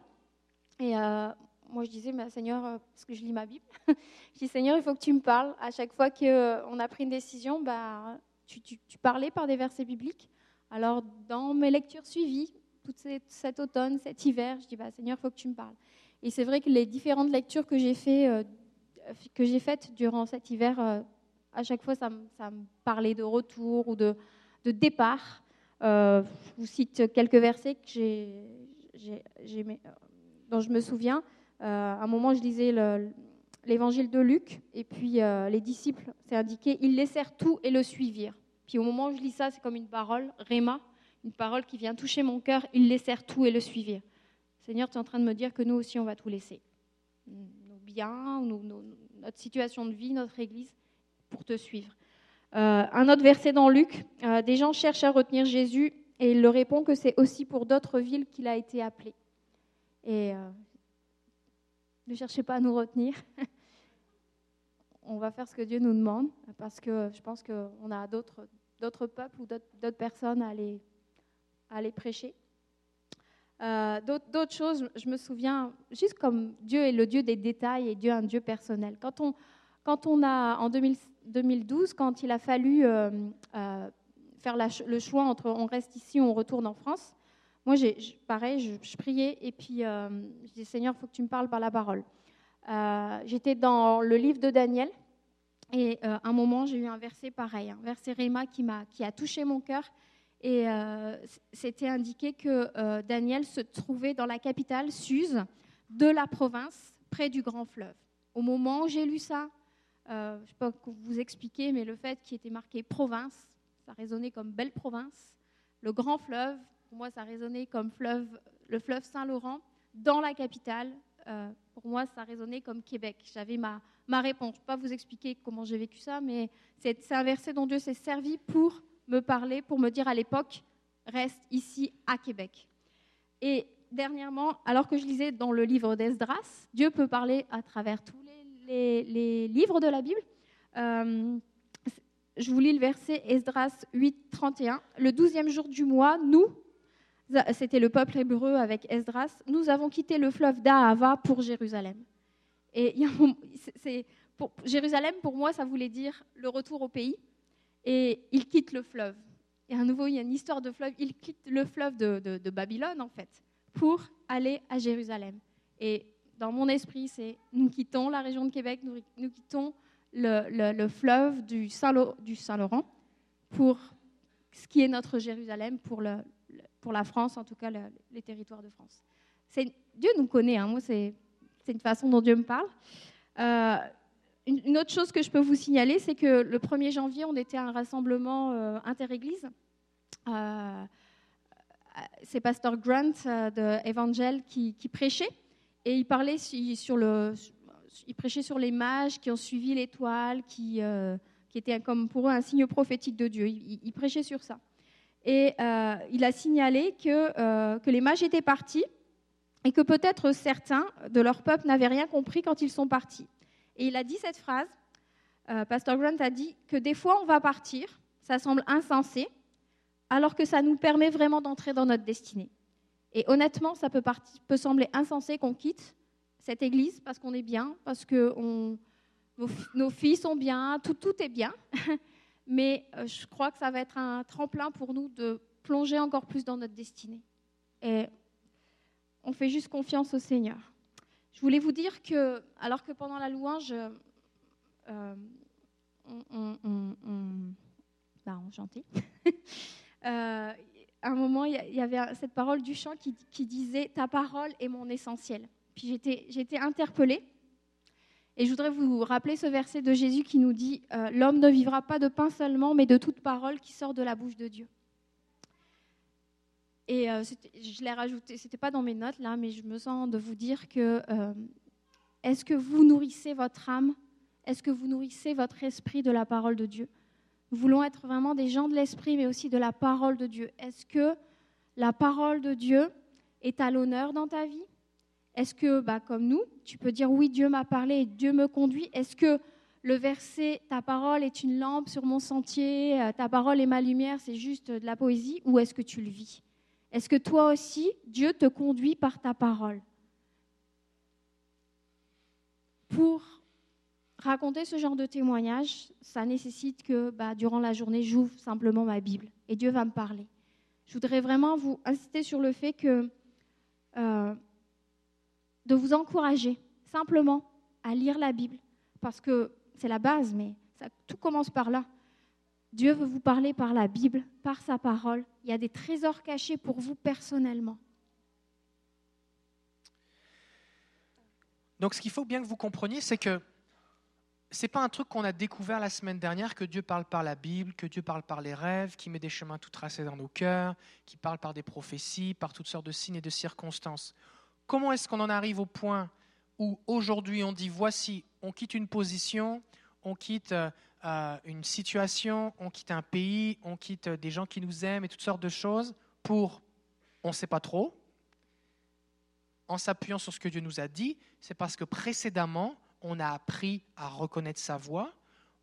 Et moi, je disais, Seigneur, parce que je lis ma Bible, je dis, Seigneur, il faut que tu me parles. À chaque fois qu'on a pris une décision, bah, tu, parlais par des versets bibliques. Alors, dans mes lectures suivies, tout cet, automne, cet hiver, je dis, bah, Seigneur, il faut que tu me parles. Et c'est vrai que les différentes lectures que j'ai euh, faites durant cet hiver, euh, à chaque fois, ça, me parlait de retour ou de, départ. Euh, je vous cite quelques versets dont je me souviens. à un moment, je lisais l'évangile de Luc, et puis les disciples, c'est indiqué, ils laissèrent tout et le suivirent. Puis au moment où je lis ça, c'est comme une parole, Réma, une parole qui vient toucher mon cœur. Ils laissèrent tout et le suivirent. Seigneur, tu es en train de me dire que nous aussi, on va tout laisser. Nos biens, notre situation de vie, notre Église, pour te suivre. Euh, un autre verset dans Luc, euh, des gens cherchent à retenir Jésus et il leur répond que c'est aussi pour d'autres villes qu'il a été appelé. Et euh, ne cherchez pas à nous retenir. on va faire ce que Dieu nous demande, parce que je pense qu'on a d'autres, d'autres peuples ou d'autres, personnes à aller, à prêcher. Euh, d'autres, choses, je me souviens, juste comme Dieu est le Dieu des détails et Dieu un Dieu personnel. Quand on, quand on a, en 2000 2012, quand il a fallu euh, euh, faire le choix entre on reste ici ou on retourne en France, moi, j'ai, pareil, je, priais et puis je dis Seigneur, il faut que tu me parles par la parole. J'étais dans le livre de Daniel et à un moment, j'ai eu un verset pareil, un verset Réma qui, m'a, qui a touché mon cœur. Et c'était indiqué que Daniel se trouvait dans la capitale, Suse, de la province, près du grand fleuve. Au moment où j'ai lu ça, euh, je ne sais pas vous expliquer, mais le fait qu'il était marqué province, ça résonnait comme belle province. Le grand fleuve, pour moi, ça résonnait comme fleuve, le fleuve Saint-Laurent. Dans la capitale, euh, pour moi, ça résonnait comme Québec. J'avais ma, ma réponse. Je ne vais pas vous expliquer comment j'ai vécu ça, mais c'est un verset dont Dieu s'est servi pour me parler, pour me dire à l'époque, reste ici à Québec. Et dernièrement, alors que je lisais dans le livre d'Esdras, Dieu peut parler à travers tous les, livres de la Bible. Euh, je vous lis le verset Esdras 8, 31. Le douzième jour du mois, nous, c'était le peuple hébreu avec Esdras, nous avons quitté le fleuve d'Ahava pour Jérusalem. Et pour, Jérusalem, pour moi, ça voulait dire le retour au pays. Et il quitte le fleuve. Et à nouveau, il y a une histoire de fleuve. Il quitte le fleuve de, Babylone, en fait, pour aller à Jérusalem. Et dans mon esprit, c'est nous quittons la région de Québec, nous, quittons le, le, fleuve du Saint-Laurent pour ce qui est notre Jérusalem, pour, le, pour la France, en tout cas les territoires de France. Dieu nous connaît, hein, moi c'est une façon dont Dieu me parle. Euh, une, autre chose que je peux vous signaler, c'est que le 1er janvier, on était à un rassemblement euh, interéglise. Euh, c'est Pasteur Grant de Evangel qui, prêchait. Et il parlait sur le, il prêchait sur les mages qui ont suivi l'étoile, qui, euh, qui était comme pour eux un signe prophétique de Dieu. Il, prêchait sur ça. Et euh, il a signalé que, euh, que les mages étaient partis et que peut-être certains de leur peuple n'avaient rien compris quand ils sont partis. Et il a dit cette phrase, Pasteur Grant a dit que des fois on va partir, ça semble insensé, alors que ça nous permet vraiment d'entrer dans notre destinée. Et honnêtement, ça peut, sembler insensé qu'on quitte cette église parce qu'on est bien, parce que on, nos, filles sont bien, tout, tout est bien. Mais euh, je crois que ça va être un tremplin pour nous de plonger encore plus dans notre destinée. Et on fait juste confiance au Seigneur. Je voulais vous dire que, alors que pendant la louange, euh, on, chantait, euh, à un moment, il y avait cette parole du chant qui, disait Ta parole est mon essentiel. Puis j'étais interpellée. Et je voudrais vous rappeler ce verset de Jésus qui nous dit euh, L'homme ne vivra pas de pain seulement, mais de toute parole qui sort de la bouche de Dieu. Et euh, je l'ai rajouté, c'était pas dans mes notes là, mais je me sens de vous dire que euh, est-ce que vous nourrissez votre âme? Est-ce que vous nourrissez votre esprit de la parole de Dieu? Nous voulons être vraiment des gens de l'esprit, mais aussi de la parole de Dieu. Est-ce que la parole de Dieu est à l'honneur dans ta vie? Est-ce que, bah, comme nous, tu peux dire oui, Dieu m'a parlé et Dieu me conduit? Est-ce que le verset ta parole est une lampe sur mon sentier, euh, ta parole est ma lumière, c'est juste de la poésie? Ou est-ce que tu le vis? Est-ce que toi aussi, Dieu te conduit par ta parole? Pour raconter ce genre de témoignage, ça nécessite que bah, durant la journée, j'ouvre simplement ma Bible et Dieu va me parler. Je voudrais vraiment vous insister sur le fait que euh, de vous encourager simplement à lire la Bible, parce que c'est la base, mais tout commence par là. Dieu veut vous parler par la Bible, par sa parole. Il y a des trésors cachés pour vous personnellement. Donc ce qu'il faut bien que vous compreniez, c'est que c'est pas un truc qu'on a découvert la semaine dernière que Dieu parle par la Bible, que Dieu parle par les rêves, qui met des chemins tout tracés dans nos cœurs, qui parle par des prophéties, par toutes sortes de signes et de circonstances. Comment est-ce qu'on en arrive au point où aujourd'hui on dit voici, on quitte une position, on quitte euh, une situation, on quitte un pays, on quitte des gens qui nous aiment et toutes sortes de choses pour on ne sait pas trop, en s'appuyant sur ce que Dieu nous a dit, c'est parce que précédemment, on a appris à reconnaître sa voix,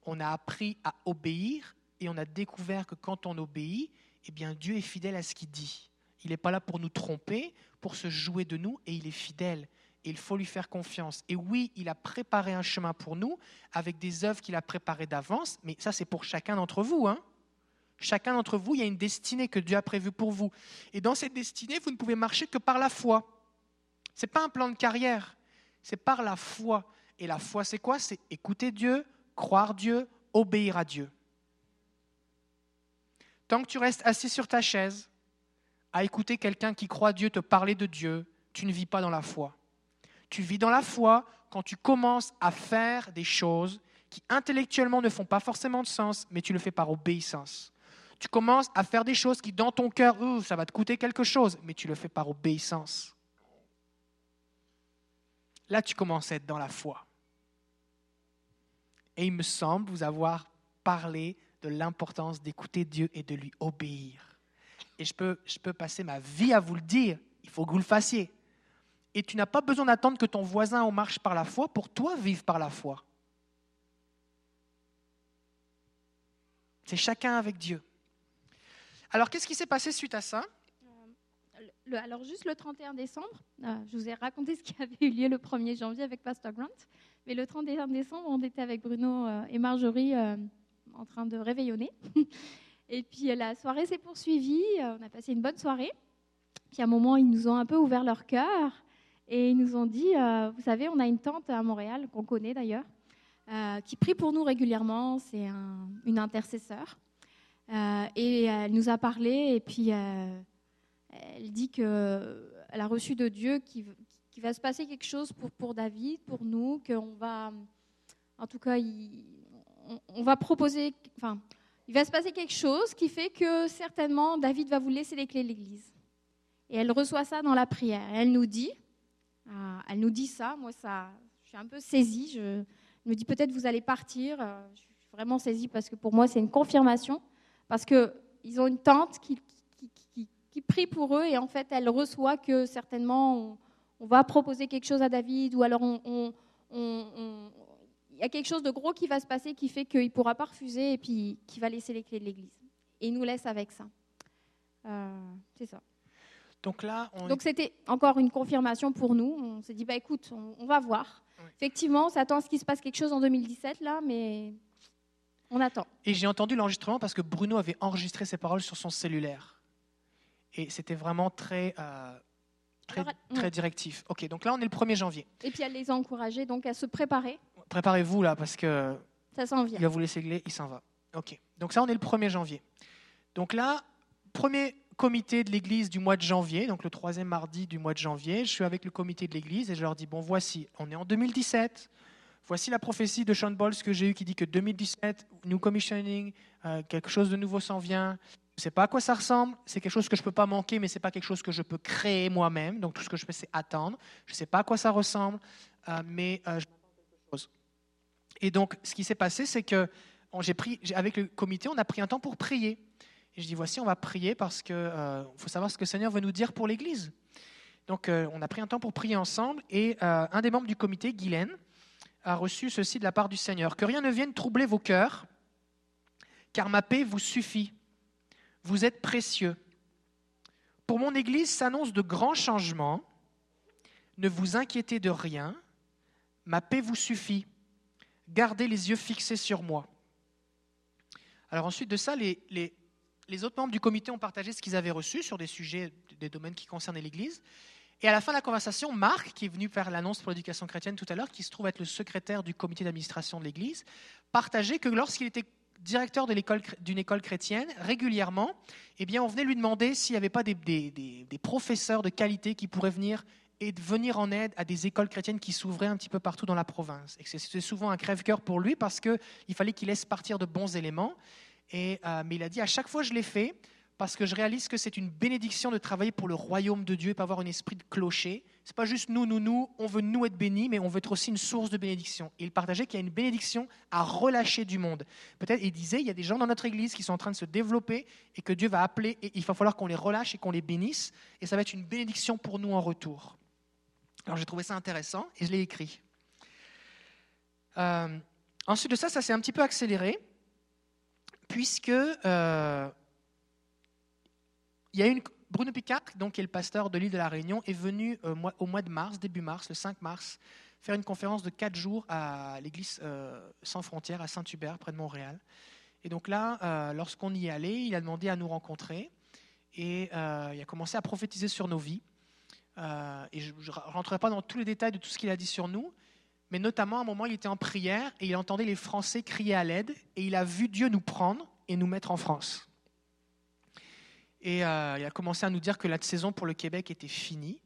on a appris à obéir, et on a découvert que quand on obéit, eh bien Dieu est fidèle à ce qu'il dit. Il n'est pas là pour nous tromper, pour se jouer de nous, et il est fidèle. Il faut lui faire confiance. Et oui, il a préparé un chemin pour nous, avec des œuvres qu'il a préparées d'avance, mais ça c'est pour chacun d'entre vous. Hein Chacun d'entre vous, il y a une destinée que Dieu a prévue pour vous. Et dans cette destinée, vous ne pouvez marcher que par la foi. Ce n'est pas un plan de carrière, c'est par la foi. Et la foi, c'est quoi? C'est écouter Dieu, croire Dieu, obéir à Dieu. Tant que tu restes assis sur ta chaise, à écouter quelqu'un qui croit Dieu te parler de Dieu, tu ne vis pas dans la foi. Tu vis dans la foi quand tu commences à faire des choses qui intellectuellement ne font pas forcément de sens, mais tu le fais par obéissance. Tu commences à faire des choses qui, dans ton cœur, ça va te coûter quelque chose, mais tu le fais par obéissance. Là, tu commences à être dans la foi. Et il me semble vous avoir parlé de l'importance d'écouter Dieu et de lui obéir. Et je peux, je peux passer ma vie à vous le dire, il faut que vous le fassiez. Et tu n'as pas besoin d'attendre que ton voisin en marche par la foi pour toi vivre par la foi. C'est chacun avec Dieu. Alors, qu'est-ce qui s'est passé suite à ça? Euh, Alors, juste le 31 décembre, euh, je vous ai raconté ce qui avait eu lieu le 1er janvier avec Pastor Grant. Mais le 31 décembre, on était avec Bruno euh, et Marjorie en train de réveillonner. Et puis la soirée s'est poursuivie. On a passé une bonne soirée. Puis à un moment, ils nous ont un peu ouvert leur cœur et ils nous ont dit, vous savez, on a une tante à Montréal, qu'on connaît d'ailleurs, euh, qui prie pour nous régulièrement. C'est une intercesseur. Euh, et elle nous a parlé et puis euh, elle dit qu'elle a reçu de Dieu qu'il va se passer quelque chose pour, pour David, pour nous, qu'on va, en tout cas, on, va proposer, enfin, il va se passer quelque chose qui fait que certainement David va vous laisser les clés de l'Église. Et elle reçoit ça dans la prière. elle nous dit, elle nous dit ça, moi ça, je suis un peu saisie, je, me dit peut-être vous allez partir. Euh, je suis vraiment saisie parce que pour moi c'est une confirmation. Parce qu'ils ont une tante qui, qui, prie pour eux et en fait elle reçoit que certainement on, va proposer quelque chose à David ou alors on, il y a quelque chose de gros qui va se passer qui fait qu'il ne pourra pas refuser et puis qui va laisser les clés de l'église. Et il nous laisse avec ça. Euh, c'est ça. Donc là, Donc c'était encore une confirmation pour nous. On s'est dit, bah écoute, on, va voir. Effectivement, on s'attend à ce qu'il se passe quelque chose en 2017 là, mais on attend. Et j'ai entendu l'enregistrement parce que Bruno avait enregistré ses paroles sur son cellulaire. Et c'était vraiment très, euh, très, très directif. Ok, donc là on est le 1er janvier. Et puis elle les a encouragés donc à se préparer. Préparez-vous là parce que ça s'en vient. Il va vous laisser gler, il s'en va. Ok, donc ça on est le 1er janvier. Donc là, premier comité de l'Église du mois de janvier, donc le troisième mardi du mois de janvier. Je suis avec le comité de l'Église et je leur dis, bon voici, on est en 2017. Voici la prophétie de Sean Bowles que j'ai eue qui dit que 2017, New Commissioning, euh, quelque chose de nouveau s'en vient. Je ne sais pas à quoi ça ressemble, c'est quelque chose que je ne peux pas manquer, mais ce n'est pas quelque chose que je peux créer moi-même. Donc tout ce que je fais, c'est attendre. Je ne sais pas à quoi ça ressemble, euh, mais euh, je quelque chose. Et donc, ce qui s'est passé, c'est que j'ai pris, avec le comité, on a pris un temps pour prier. Et je dis, voici, on va prier parce qu'il euh, faut savoir ce que le Seigneur veut nous dire pour l'Église. Donc, euh, on a pris un temps pour prier ensemble et euh, un des membres du comité, Guylaine, a reçu ceci de la part du Seigneur. Que rien ne vienne troubler vos cœurs, car ma paix vous suffit. Vous êtes précieux. Pour mon Église s'annonce de grands changements. Ne vous inquiétez de rien. Ma paix vous suffit. Gardez les yeux fixés sur moi. Alors ensuite de ça, les, les, les autres membres du comité ont partagé ce qu'ils avaient reçu sur des sujets, des domaines qui concernaient l'Église. Et à la fin de la conversation, Marc, qui est venu faire l'annonce pour l'éducation chrétienne tout à l'heure, qui se trouve être le secrétaire du comité d'administration de l'Église, partageait que lorsqu'il était directeur d'une école chrétienne, régulièrement, eh bien, on venait lui demander s'il n'y avait pas des, des, professeurs de qualité qui pourraient venir et venir en aide à des écoles chrétiennes qui s'ouvraient un petit peu partout dans la province. Et c'était souvent un crève-cœur pour lui parce qu'il fallait qu'il laisse partir de bons éléments. Euh, mais il a dit, à chaque fois je l'ai fait, parce que je réalise que c'est une bénédiction de travailler pour le royaume de Dieu et pas avoir un esprit de clocher. C'est pas juste nous, nous, nous, on veut nous être bénis, mais on veut être aussi une source de bénédiction. Et il partageait qu'il y a une bénédiction à relâcher du monde. Peut-être, il disait, il y a des gens dans notre église qui sont en train de se développer et que Dieu va appeler, et il va falloir qu'on les relâche et qu'on les bénisse, et ça va être une bénédiction pour nous en retour. Alors j'ai trouvé ça intéressant et je l'ai écrit. Euh, ensuite de ça, ça s'est un petit peu accéléré, puisque euh, il y a une, Bruno Picard, donc, qui est le pasteur de l'île de la Réunion, est venu au mois, au mois, de mars, début mars, le 5 mars, faire une conférence de quatre jours à l'église sans frontières à Saint-Hubert, près de Montréal. Et donc là, lorsqu'on y est allé, il a demandé à nous rencontrer et il a commencé à prophétiser sur nos vies. Euh, et je ne rentrerai pas dans tous les détails de tout ce qu'il a dit sur nous, mais notamment à un moment, il était en prière et il entendait les Français crier à l'aide et il a vu Dieu nous prendre et nous mettre en France. Et euh, il a commencé à nous dire que la saison pour le Québec était finie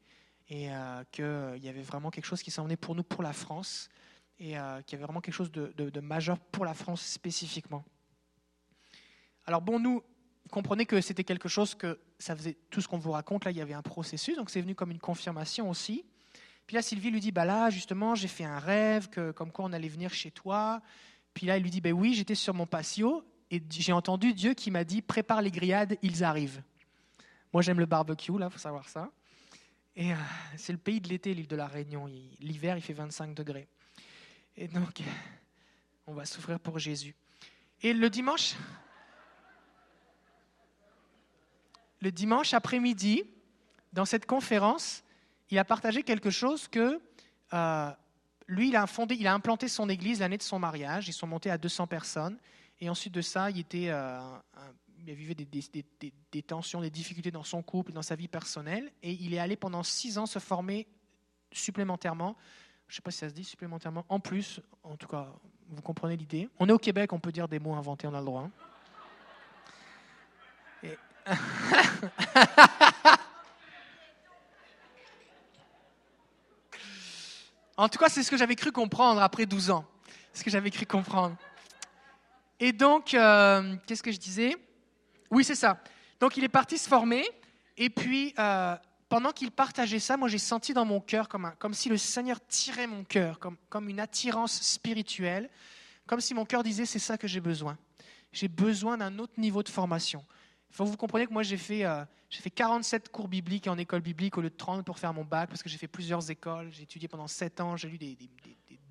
et euh, qu'il y avait vraiment quelque chose qui s'en venait pour nous, pour la France, et qu'il y avait vraiment quelque chose de, de majeur pour la France spécifiquement. Alors bon, nous, comprenez que c'était quelque chose que ça faisait tout ce qu'on vous raconte. Là, il y avait un processus, donc c'est venu comme une confirmation aussi. Puis là, Sylvie lui dit Bah là, justement, j'ai fait un rêve, que, comme quoi on allait venir chez toi. Puis là, il lui dit Ben oui, j'étais sur mon patio et j'ai entendu Dieu qui m'a dit Prépare les grillades, ils arrivent. Moi, j'aime le barbecue, là, faut savoir ça. Et euh, c'est le pays de l'été, l'île de la Réunion. L'hiver, il fait 25 degrés. Et donc, on va souffrir pour Jésus. Et le dimanche, le dimanche après-midi, dans cette conférence, il a partagé quelque chose que euh, lui, il a, fondé, il a implanté son église l'année de son mariage. Ils sont montés à 200 personnes. Et ensuite de ça, il, était, euh, vivait des, des, tensions, des difficultés dans son couple, dans sa vie personnelle. Et il est allé pendant six ans se former supplémentairement. Je ne sais pas si ça se dit supplémentairement. En plus, en tout cas, vous comprenez l'idée. On est au Québec, on peut dire des mots inventés, on a le droit. Hein. Et, en tout cas, c'est ce que j'avais cru comprendre après 12 ans. Ce que j'avais cru comprendre. Et donc, euh, qu'est-ce que je disais? Oui, c'est ça. Donc, il est parti se former. Et puis, euh, pendant qu'il partageait ça, moi, j'ai senti dans mon cœur comme, comme si le Seigneur tirait mon cœur, comme, comme une attirance spirituelle, comme si mon cœur disait, c'est ça que j'ai besoin. J'ai besoin d'un autre niveau de formation. Il faut que vous compreniez que moi, j'ai fait, euh, fait 47 cours bibliques en école biblique au lieu de 30 pour faire mon bac, parce que j'ai fait plusieurs écoles. J'ai étudié pendant 7 ans, j'ai lu des,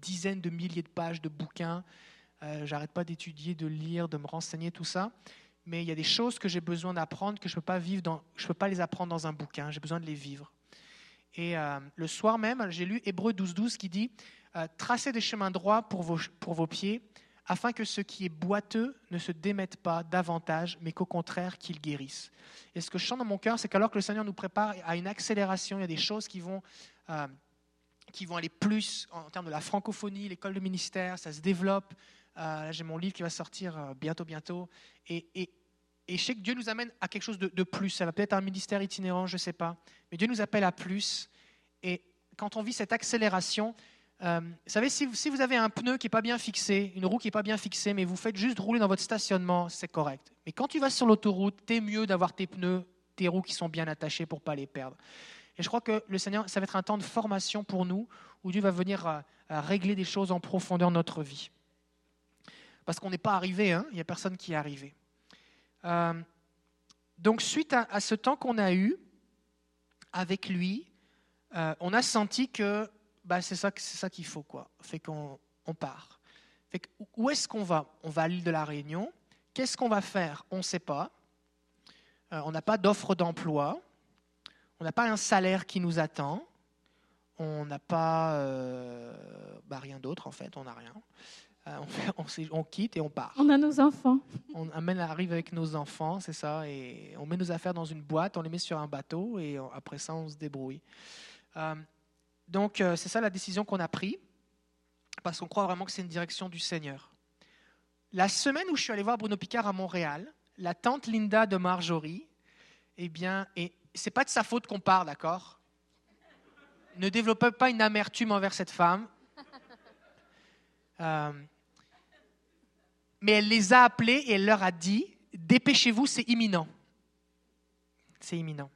dizaines de milliers de pages de bouquins. Euh, j'arrête pas d'étudier, de lire, de me renseigner, tout ça. Mais il y a des choses que j'ai besoin d'apprendre que je ne peux pas vivre dans, je peux pas les apprendre dans un bouquin. J'ai besoin de les vivre. Et euh, le soir même, j'ai lu Hébreu 12, 12 qui dit Tracez des chemins droits pour vos, pour vos pieds afin que ce qui est boiteux ne se démette pas davantage, mais qu'au contraire qu'il guérisse. Et ce que je sens dans mon cœur, c'est qu'alors que le Seigneur nous prépare à une accélération, il y a des choses qui vont, euh, qui vont aller plus en termes de la francophonie, l'école de ministère, ça se développe. Euh, j'ai mon livre qui va sortir euh, bientôt, bientôt. Et, je sais que Dieu nous amène à quelque chose de, de plus. Ça va peut-être un ministère itinérant, je ne sais pas. Mais Dieu nous appelle à plus. Et quand on vit cette accélération, euh, vous savez, si vous, avez un pneu qui n'est pas bien fixé, une roue qui n'est pas bien fixée, mais vous faites juste rouler dans votre stationnement, c'est correct. Mais quand tu vas sur l'autoroute, c'est mieux d'avoir tes pneus, tes roues qui sont bien attachées pour ne pas les perdre. Et je crois que le Seigneur, ça va être un temps de formation pour nous, où Dieu va venir euh, régler des choses en profondeur dans notre vie. Parce qu'on n'est pas arrivé, hein, il n'y a personne qui est arrivé. Euh, donc suite à, ce temps qu'on a eu avec lui, on a senti que bah, c'est ça, c'est ça qu'il faut, quoi. Fait qu'on on part. Fait que, où est-ce qu'on va? On va à l'île de la Réunion. Qu'est-ce qu'on va faire? On ne sait pas. Euh, on n'a pas d'offre d'emploi. On n'a pas un salaire qui nous attend. On n'a pas euh, bah, rien d'autre, en fait. On n'a rien. Euh, on, on, quitte et on part. On a nos enfants. On amène, arrive avec nos enfants, c'est ça, et on met nos affaires dans une boîte, on les met sur un bateau, et après ça, on se débrouille. Donc euh, c'est ça la décision qu'on a prise, parce qu'on croit vraiment que c'est une direction du Seigneur. La semaine où je suis allé voir Bruno Picard à Montréal, la tante Linda de Marjorie, eh bien, et c'est pas de sa faute qu'on part, d'accord? Ne développez pas une amertume envers cette femme. Euh, mais elle les a appelés et elle leur a dit Dépêchez-vous, c'est imminent. C'est imminent.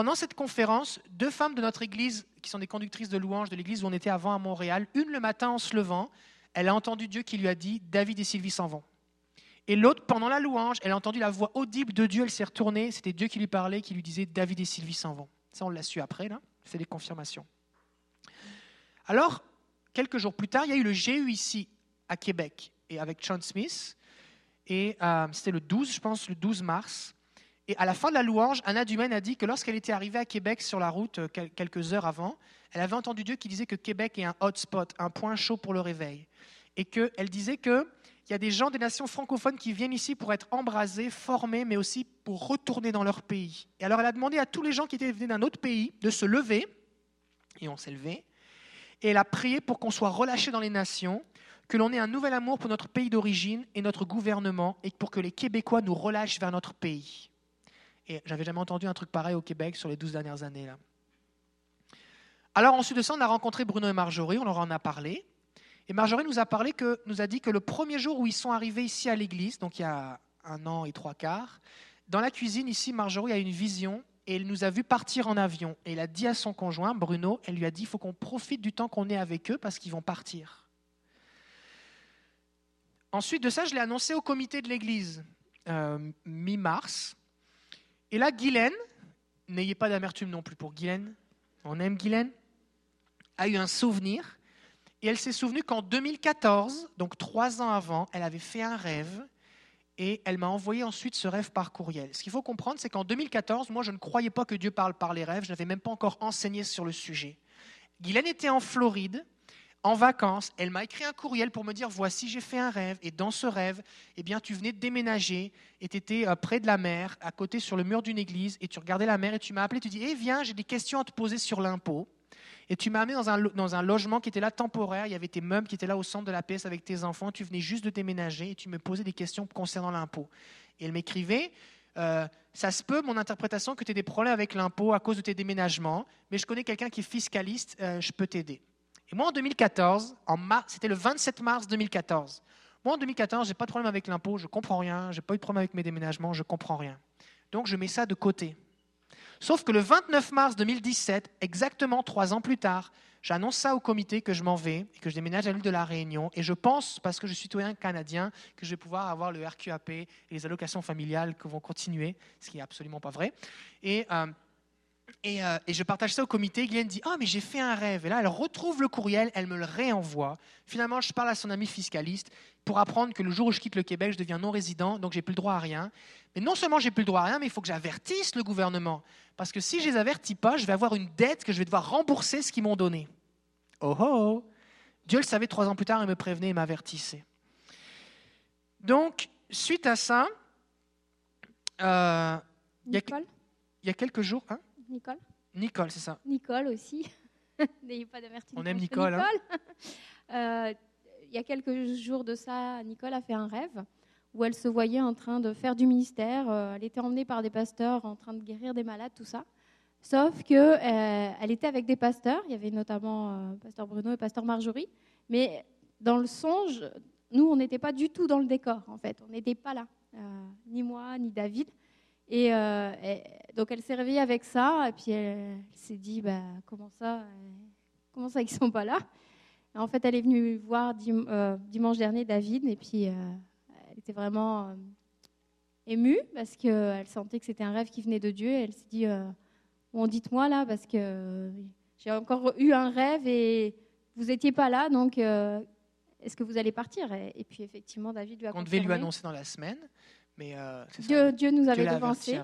Pendant cette conférence, deux femmes de notre église, qui sont des conductrices de louanges de l'église où on était avant à Montréal, une le matin en se levant, elle a entendu Dieu qui lui a dit David et Sylvie s'en vont. Et l'autre, pendant la louange, elle a entendu la voix audible de Dieu, elle s'est retournée, c'était Dieu qui lui parlait, qui lui disait David et Sylvie s'en vont. Ça, on l'a su après, là, c'est des confirmations. Alors, quelques jours plus tard, il y a eu le GU ici, à Québec, et avec Sean Smith. Et euh, c'était le 12, je pense, le 12 mars. Et à la fin de la louange, Anna Dumaine a dit que lorsqu'elle était arrivée à Québec sur la route euh, quelques heures avant, elle avait entendu Dieu qui disait que Québec est un hotspot, un point chaud pour le réveil. Et qu'elle disait qu'il y a des gens des nations francophones qui viennent ici pour être embrasés, formés, mais aussi pour retourner dans leur pays. Et alors elle a demandé à tous les gens qui étaient venus d'un autre pays de se lever, et on s'est levé, et elle a prié pour qu'on soit relâché dans les nations, que l'on ait un nouvel amour pour notre pays d'origine et notre gouvernement, et pour que les Québécois nous relâchent vers notre pays. Et j'avais jamais entendu un truc pareil au Québec sur les douze dernières années. Alors ensuite de ça, on a rencontré Bruno et Marjorie, on leur en a parlé. Et Marjorie nous a, parlé que, nous a dit que le premier jour où ils sont arrivés ici à l'église, donc il y a un an et trois quarts, dans la cuisine ici, Marjorie a une vision et elle nous a vu partir en avion. Et elle a dit à son conjoint, Bruno, elle lui a dit, il faut qu'on profite du temps qu'on est avec eux parce qu'ils vont partir. Ensuite de ça, je l'ai annoncé au comité de l'église, euh, mi-mars. Et là, Guylaine, n'ayez pas d'amertume non plus pour Guylaine, on aime Guylaine, a eu un souvenir. Et elle s'est souvenue qu'en 2014, donc trois ans avant, elle avait fait un rêve et elle m'a envoyé ensuite ce rêve par courriel. Ce qu'il faut comprendre, c'est qu'en 2014, moi, je ne croyais pas que Dieu parle par les rêves, je n'avais même pas encore enseigné sur le sujet. Guylaine était en Floride, en vacances, elle m'a écrit un courriel pour me dire voici j'ai fait un rêve et dans ce rêve, eh bien tu venais de déménager et tu étais euh, près de la mer, à côté sur le mur d'une église et tu regardais la mer et tu m'as appelé, tu dis eh viens, j'ai des questions à te poser sur l'impôt. Et tu m'as amené dans un, dans un logement qui était là temporaire, il y avait tes meubles qui étaient là au centre de la pièce avec tes enfants, tu venais juste de déménager et tu me posais des questions concernant l'impôt. Et elle m'écrivait euh, ça se peut, mon interprétation, que tu aies des problèmes avec l'impôt à cause de tes déménagements, mais je connais quelqu'un qui est fiscaliste, euh, je peux t'aider. Et moi, en 2014, en c'était le 27 mars 2014. Moi, en 2014, j'ai pas de problème avec l'impôt, je comprends rien, j'ai pas eu de problème avec mes déménagements, je comprends rien. Donc, je mets ça de côté. Sauf que le 29 mars 2017, exactement trois ans plus tard, j'annonce ça au comité que je m'en vais et que je déménage à l'île de la Réunion. Et je pense, parce que je suis citoyen canadien, que je vais pouvoir avoir le RQAP et les allocations familiales qui vont continuer, ce qui n'est absolument pas vrai. Et euh, euh, et, je partage ça au comité. Guylaine dit Ah, mais j'ai fait un rêve. Et là, elle retrouve le courriel, elle me le réenvoie. Finalement, je parle à son ami fiscaliste pour apprendre que le jour où je quitte le Québec, je deviens non-résident, donc j'ai plus le droit à rien. Mais non seulement j'ai plus le droit à rien, mais il faut que j'avertisse le gouvernement. Parce que si je les avertis pas, je vais avoir une dette que je vais devoir rembourser ce qu'ils m'ont donné. Oh oh Dieu le savait trois ans plus tard, il me prévenait et m'avertissait. Donc, suite à ça, euh, il, y a, il y a quelques jours. Hein? Nicole. Nicole, c'est ça. Nicole aussi. N'ayez pas d'amertume. On aime Nicole. Hein. Euh, il y a quelques jours de ça, Nicole a fait un rêve où elle se voyait en train de faire du ministère. Euh, elle était emmenée par des pasteurs en train de guérir des malades, tout ça. Sauf que euh, elle était avec des pasteurs. Il y avait notamment pasteur Bruno et pasteur Marjorie. Mais dans le songe, nous, on n'était pas du tout dans le décor, en fait. On n'était pas là, ni moi, ni David. Et, donc elle s'est réveillée avec ça, et puis elle, s'est dit, bah, comment ça, euh, comment ça ils sont pas là? En fait, elle est venue voir euh, dimanche dernier David, et puis euh, elle était vraiment émue parce qu'elle sentait que c'était un rêve qui venait de Dieu. Et elle s'est dit, bon, dites-moi là, parce que j'ai encore eu un rêve et vous n'étiez pas là, donc est-ce que vous allez partir? Et, puis effectivement, David lui a On devait lui annoncer dans la semaine. Mais Dieu, Dieu, nous avait devancé.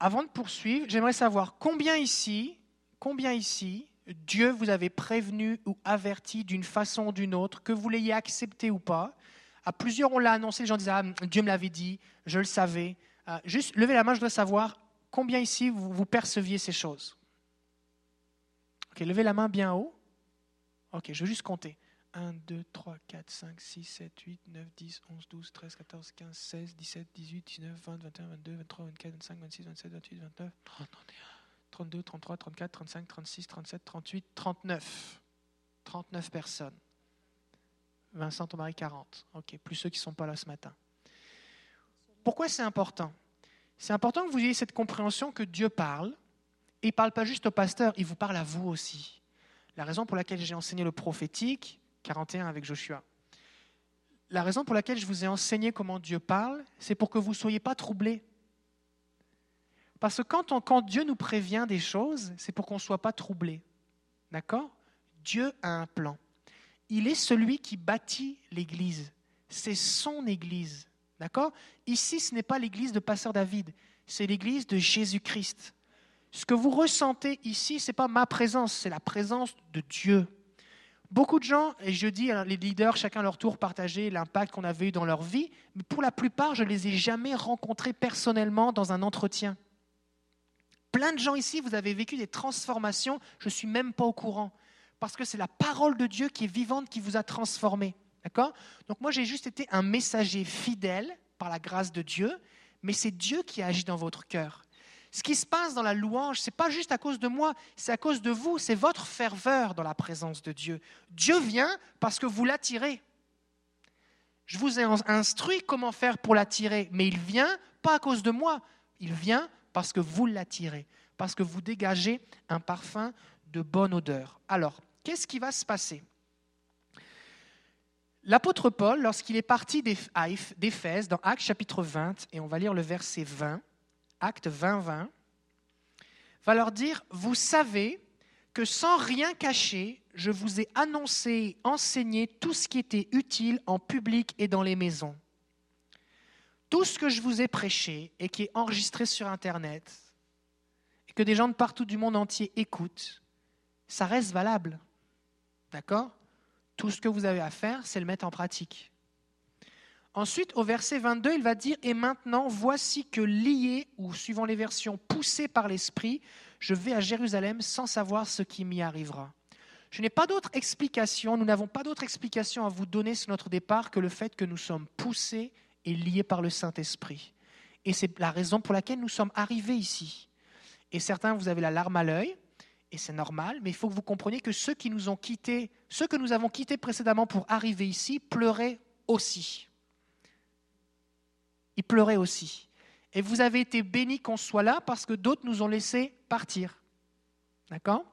Avant de poursuivre, j'aimerais savoir combien ici, combien ici, Dieu vous avait prévenu ou averti d'une façon ou d'une autre, que vous l'ayez accepté ou pas. À plusieurs, on l'a annoncé, les gens disaient ah, Dieu me l'avait dit, je le savais. Euh, juste levez la main, je dois savoir combien ici vous, vous perceviez ces choses. Ok, levez la main bien haut. Ok, je veux juste compter. 1, 2, 3, 4, 5, 6, 7, 8, 9, 10, 11, 12, 13, 14, 15, 16, 17, 18, 19, 20, 21, 22, 23, 24, 25, 26, 27, 28, 29, 30, 31, 32, 33, 34, 35, 36, 37, 38, 39. 39 personnes. Vincent, ton mari, 40. OK, plus ceux qui ne sont pas là ce matin. Pourquoi c'est important? C'est important que vous ayez cette compréhension que Dieu parle. Et il ne parle pas juste au pasteur, il vous parle à vous aussi. La raison pour laquelle j'ai enseigné le prophétique, 41 avec Joshua. La raison pour laquelle je vous ai enseigné comment Dieu parle, c'est pour que vous ne soyez pas troublés. Parce que quand, Dieu nous prévient des choses, c'est pour qu'on ne soit pas troublés. D'accord? Dieu a un plan. Il est celui qui bâtit l'Église. C'est son Église. D'accord? Ici, ce n'est pas l'Église de Pasteur David, c'est l'Église de Jésus-Christ. Ce que vous ressentez ici, ce n'est pas ma présence, c'est la présence de Dieu. Beaucoup de gens, et je dis, hein, les leaders, chacun à leur tour, partager l'impact qu'on avait eu dans leur vie, mais pour la plupart, je ne les ai jamais rencontrés personnellement dans un entretien. Plein de gens ici, vous avez vécu des transformations, je ne suis même pas au courant, parce que c'est la parole de Dieu qui est vivante qui vous a transformé. D'accord? Donc moi, j'ai juste été un messager fidèle par la grâce de Dieu, mais c'est Dieu qui agit dans votre cœur. Ce qui se passe dans la louange, ce n'est pas juste à cause de moi, c'est à cause de vous, c'est votre ferveur dans la présence de Dieu. Dieu vient parce que vous l'attirez. Je vous ai instruit comment faire pour l'attirer, mais il vient pas à cause de moi, il vient parce que vous l'attirez, parce que vous dégagez un parfum de bonne odeur. Alors, qu'est-ce qui va se passer? L'apôtre Paul, lorsqu'il est parti d'Éphèse, dans Actes chapitre 20, et on va lire le verset 20, Acte 20, 20, va leur dire, vous savez que sans rien cacher, je vous ai annoncé, enseigné tout ce qui était utile en public et dans les maisons. Tout ce que je vous ai prêché et qui est enregistré sur Internet, et que des gens de partout du monde entier écoutent, ça reste valable. D'accord? Tout ce que vous avez à faire, c'est le mettre en pratique. Ensuite, au verset 22, il va dire Et maintenant, voici que lié, ou suivant les versions, poussé par l'Esprit, je vais à Jérusalem sans savoir ce qui m'y arrivera. Je n'ai pas d'autre explication, nous n'avons pas d'autre explication à vous donner sur notre départ que le fait que nous sommes poussés et liés par le Saint-Esprit. Et c'est la raison pour laquelle nous sommes arrivés ici. Et certains, vous avez la larme à l'œil, et c'est normal, mais il faut que vous compreniez que ceux qui nous ont quittés, ceux que nous avons quittés précédemment pour arriver ici, pleuraient aussi. Ils pleuraient aussi. Et vous avez été bénis qu'on soit là parce que d'autres nous ont laissés partir. D'accord?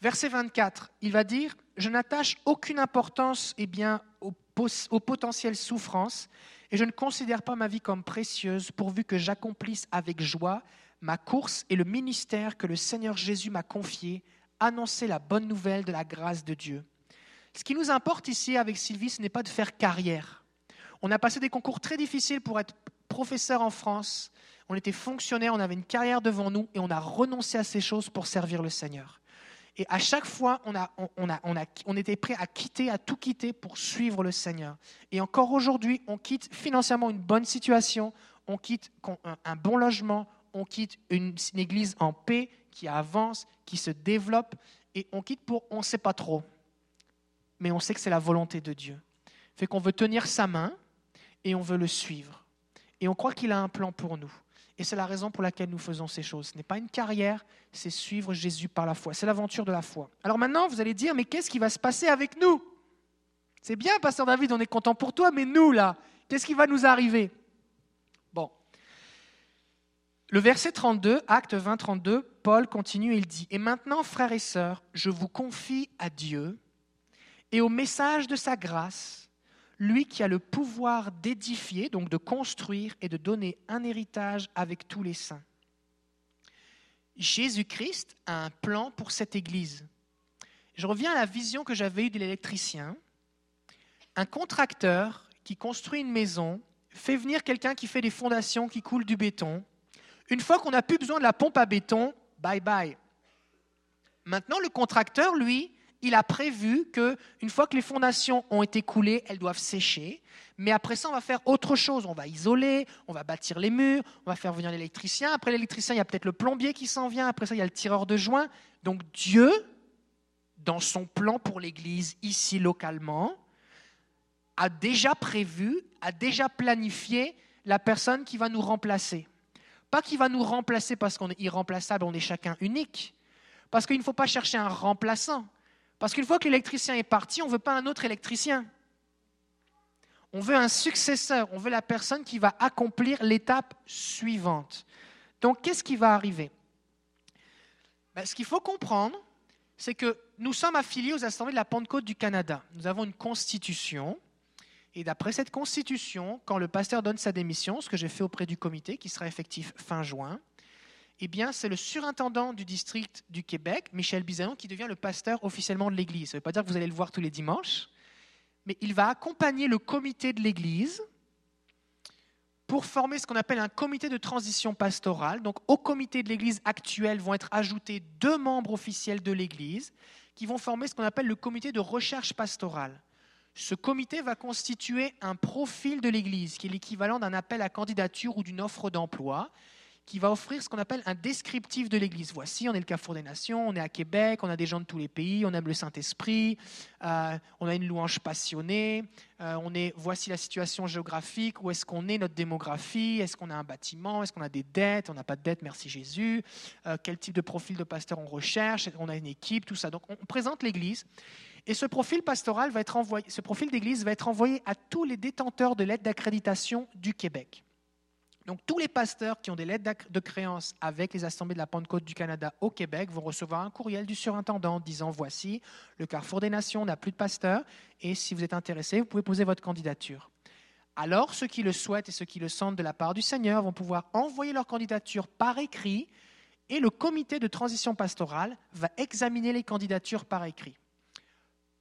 Verset 24, il va dire Je n'attache aucune importance eh bien, aux, aux potentielles souffrances et je ne considère pas ma vie comme précieuse pourvu que j'accomplisse avec joie ma course et le ministère que le Seigneur Jésus m'a confié, annoncer la bonne nouvelle de la grâce de Dieu. Ce qui nous importe ici avec Sylvie, ce n'est pas de faire carrière. On a passé des concours très difficiles pour être professeur en France. On était fonctionnaire, on avait une carrière devant nous et on a renoncé à ces choses pour servir le Seigneur. Et à chaque fois, on, a, on, a, on, a, on était prêt à quitter, à tout quitter pour suivre le Seigneur. Et encore aujourd'hui, on quitte financièrement une bonne situation, on quitte un bon logement, on quitte une, une église en paix qui avance, qui se développe, et on quitte pour on ne sait pas trop. Mais on sait que c'est la volonté de Dieu. Fait qu'on veut tenir sa main, et on veut le suivre. Et on croit qu'il a un plan pour nous. Et c'est la raison pour laquelle nous faisons ces choses. Ce n'est pas une carrière, c'est suivre Jésus par la foi. C'est l'aventure de la foi. Alors maintenant, vous allez dire, mais qu'est-ce qui va se passer avec nous? C'est bien, Pasteur David, on est content pour toi, mais nous, là, qu'est-ce qui va nous arriver? Bon. Le verset 32, acte 20, 32, Paul continue, il dit, Et maintenant, frères et sœurs, je vous confie à Dieu et au message de sa grâce lui qui a le pouvoir d'édifier, donc de construire et de donner un héritage avec tous les saints. Jésus-Christ a un plan pour cette Église. Je reviens à la vision que j'avais eue de l'électricien. Un contracteur qui construit une maison fait venir quelqu'un qui fait des fondations, qui coule du béton. Une fois qu'on n'a plus besoin de la pompe à béton, bye bye. Maintenant, le contracteur, lui, il a prévu que une fois que les fondations ont été coulées, elles doivent sécher. Mais après ça, on va faire autre chose. On va isoler, on va bâtir les murs, on va faire venir l'électricien. Après l'électricien, il y a peut-être le plombier qui s'en vient. Après ça, il y a le tireur de joint. Donc Dieu, dans son plan pour l'Église ici localement, a déjà prévu, a déjà planifié la personne qui va nous remplacer. Pas qui va nous remplacer parce qu'on est irremplaçable, on est chacun unique. Parce qu'il ne faut pas chercher un remplaçant. Parce qu'une fois que l'électricien est parti, on ne veut pas un autre électricien. On veut un successeur, on veut la personne qui va accomplir l'étape suivante. Donc, qu'est-ce qui va arriver? Ben, Ce qu'il faut comprendre, c'est que nous sommes affiliés aux assemblées de la Pentecôte du Canada. Nous avons une constitution. Et d'après cette constitution, quand le pasteur donne sa démission, ce que j'ai fait auprès du comité, qui sera effectif fin juin, eh bien, c'est le surintendant du district du Québec, Michel Bizanon, qui devient le pasteur officiellement de l'Église. Ça ne veut pas dire que vous allez le voir tous les dimanches, mais il va accompagner le comité de l'Église pour former ce qu'on appelle un comité de transition pastorale. Donc, au comité de l'Église actuel vont être ajoutés deux membres officiels de l'Église qui vont former ce qu'on appelle le comité de recherche pastorale. Ce comité va constituer un profil de l'Église, qui est l'équivalent d'un appel à candidature ou d'une offre d'emploi, qui va offrir ce qu'on appelle un descriptif de l'Église. Voici, on est le Carrefour des Nations, on est à Québec, on a des gens de tous les pays, on aime le Saint-Esprit, euh, on a une louange passionnée, euh, on est, voici la situation géographique, où est-ce qu'on est, notre démographie, est-ce qu'on a un bâtiment, est-ce qu'on a des dettes, on n'a pas de dettes, merci Jésus, euh, quel type de profil de pasteur on recherche, on a une équipe, tout ça. Donc on présente l'Église. Et ce profil pastoral va être envoyé, ce profil d'église va être envoyé à tous les détenteurs de lettres d'accréditation du Québec. Donc tous les pasteurs qui ont des lettres de créance avec les assemblées de la Pentecôte du Canada au Québec vont recevoir un courriel du surintendant disant voici, le Carrefour des Nations n'a plus de pasteurs et si vous êtes intéressé, vous pouvez poser votre candidature. Alors ceux qui le souhaitent et ceux qui le sentent de la part du Seigneur vont pouvoir envoyer leur candidature par écrit et le comité de transition pastorale va examiner les candidatures par écrit.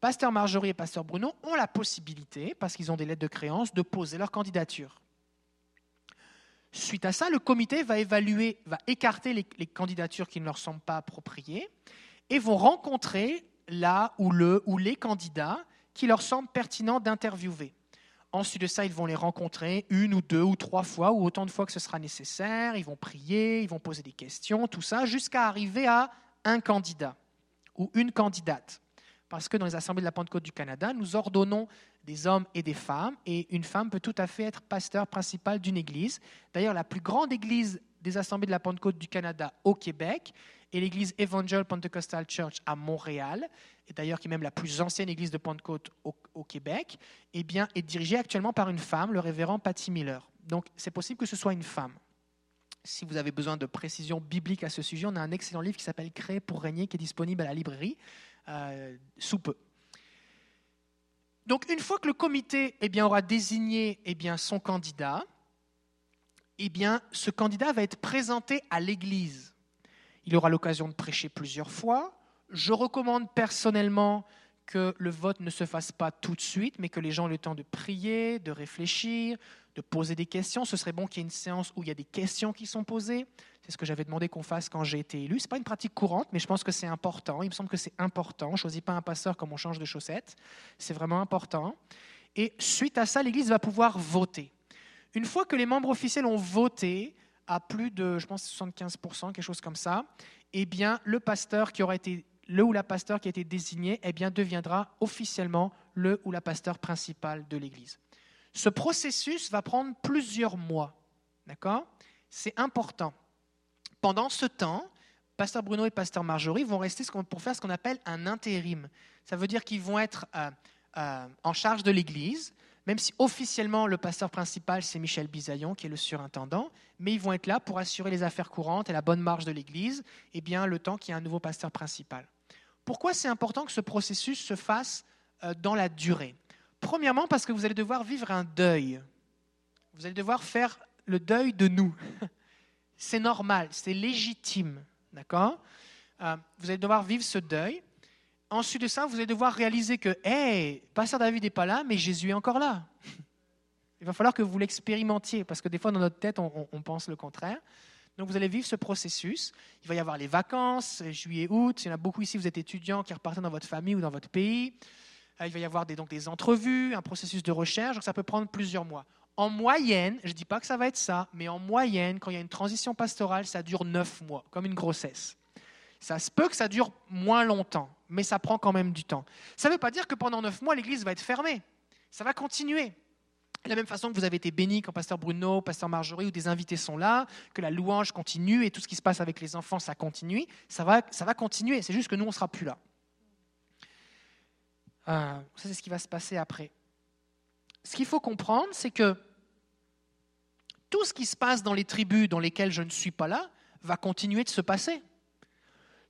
Pasteur Marjorie et Pasteur Bruno ont la possibilité, parce qu'ils ont des lettres de créance, de poser leur candidature. Suite à ça, le comité va évaluer, va écarter les, candidatures qui ne leur semblent pas appropriées et vont rencontrer là ou le ou les candidats qui leur semblent pertinents d'interviewer. Ensuite de ça, ils vont les rencontrer une ou deux ou trois fois ou autant de fois que ce sera nécessaire. Ils vont prier, ils vont poser des questions, tout ça, jusqu'à arriver à un candidat ou une candidate. Parce que dans les assemblées de la Pentecôte du Canada, nous ordonnons des hommes et des femmes, et une femme peut tout à fait être pasteur principal d'une église. D'ailleurs, la plus grande église des assemblées de la Pentecôte du Canada au Québec est l'église Evangel Pentecostal Church à Montréal, et d'ailleurs qui est même la plus ancienne église de Pentecôte au, Québec, et eh bien, est dirigée actuellement par une femme, le révérend Patty Miller. Donc c'est possible que ce soit une femme. Si vous avez besoin de précisions bibliques à ce sujet, on a un excellent livre qui s'appelle Créer pour régner, qui est disponible à la librairie euh, sous peu. Donc une fois que le comité eh aura désigné eh son candidat, eh ce candidat va être présenté à l'Église. Il aura l'occasion de prêcher plusieurs fois. Je recommande personnellement que le vote ne se fasse pas tout de suite, mais que les gens aient le temps de prier, de réfléchir, de poser des questions. Ce serait bon qu'il y ait une séance où il y a des questions qui sont posées. C'est ce que j'avais demandé qu'on fasse quand j'ai été élu. Ce n'est pas une pratique courante, mais je pense que c'est important. Il me semble que c'est important. On ne choisit pas un pasteur comme on change de chaussettes. C'est vraiment important. Et suite à ça, l'Église va pouvoir voter. Une fois que les membres officiels ont voté à plus de, je pense, 75%, quelque chose comme ça, eh bien, le pasteur qui aura été le ou la pasteur qui a été désigné eh bien, deviendra officiellement le ou la pasteur principal de l'Église. Ce processus va prendre plusieurs mois. D'accord? C'est important. Pendant ce temps, Pasteur Bruno et Pasteur Marjorie vont rester pour faire ce qu'on appelle un intérim. Ça veut dire qu'ils vont être euh, euh, en charge de l'Église, même si officiellement le pasteur principal c'est Michel Bisaillon qui est le surintendant, mais ils vont être là pour assurer les affaires courantes et la bonne marche de l'Église, et bien le temps qu'il y ait un nouveau pasteur principal. Pourquoi c'est important que ce processus se fasse euh, dans la durée? Premièrement parce que vous allez devoir vivre un deuil. Vous allez devoir faire le deuil de nous. c'est normal, c'est légitime. D'accord? Euh, Vous allez devoir vivre ce deuil. Ensuite de ça, vous allez devoir réaliser que, hé, Pasteur David n'est pas là, mais Jésus est encore là. Il va falloir que vous l'expérimentiez, parce que des fois, dans notre tête, on, pense le contraire. Donc, vous allez vivre ce processus. Il va y avoir les vacances, juillet, août. Il y en a beaucoup ici, vous êtes étudiants qui repartent dans votre famille ou dans votre pays. Euh, il va y avoir des, donc, des entrevues, un processus de recherche. Donc, ça peut prendre plusieurs mois. En moyenne, je ne dis pas que ça va être ça, mais en moyenne, quand il y a une transition pastorale, ça dure neuf mois, comme une grossesse. Ça se peut que ça dure moins longtemps, mais ça prend quand même du temps. Ça ne veut pas dire que pendant neuf mois, l'église va être fermée. Ça va continuer. De la même façon que vous avez été béni quand Pasteur Bruno, Pasteur Marjorie ou des invités sont là, que la louange continue et tout ce qui se passe avec les enfants, ça continue, ça va, continuer. C'est juste que nous, on ne sera plus là. Euh, ça, c'est ce qui va se passer après. Ce qu'il faut comprendre, c'est que tout ce qui se passe dans les tribus dans lesquelles je ne suis pas là va continuer de se passer.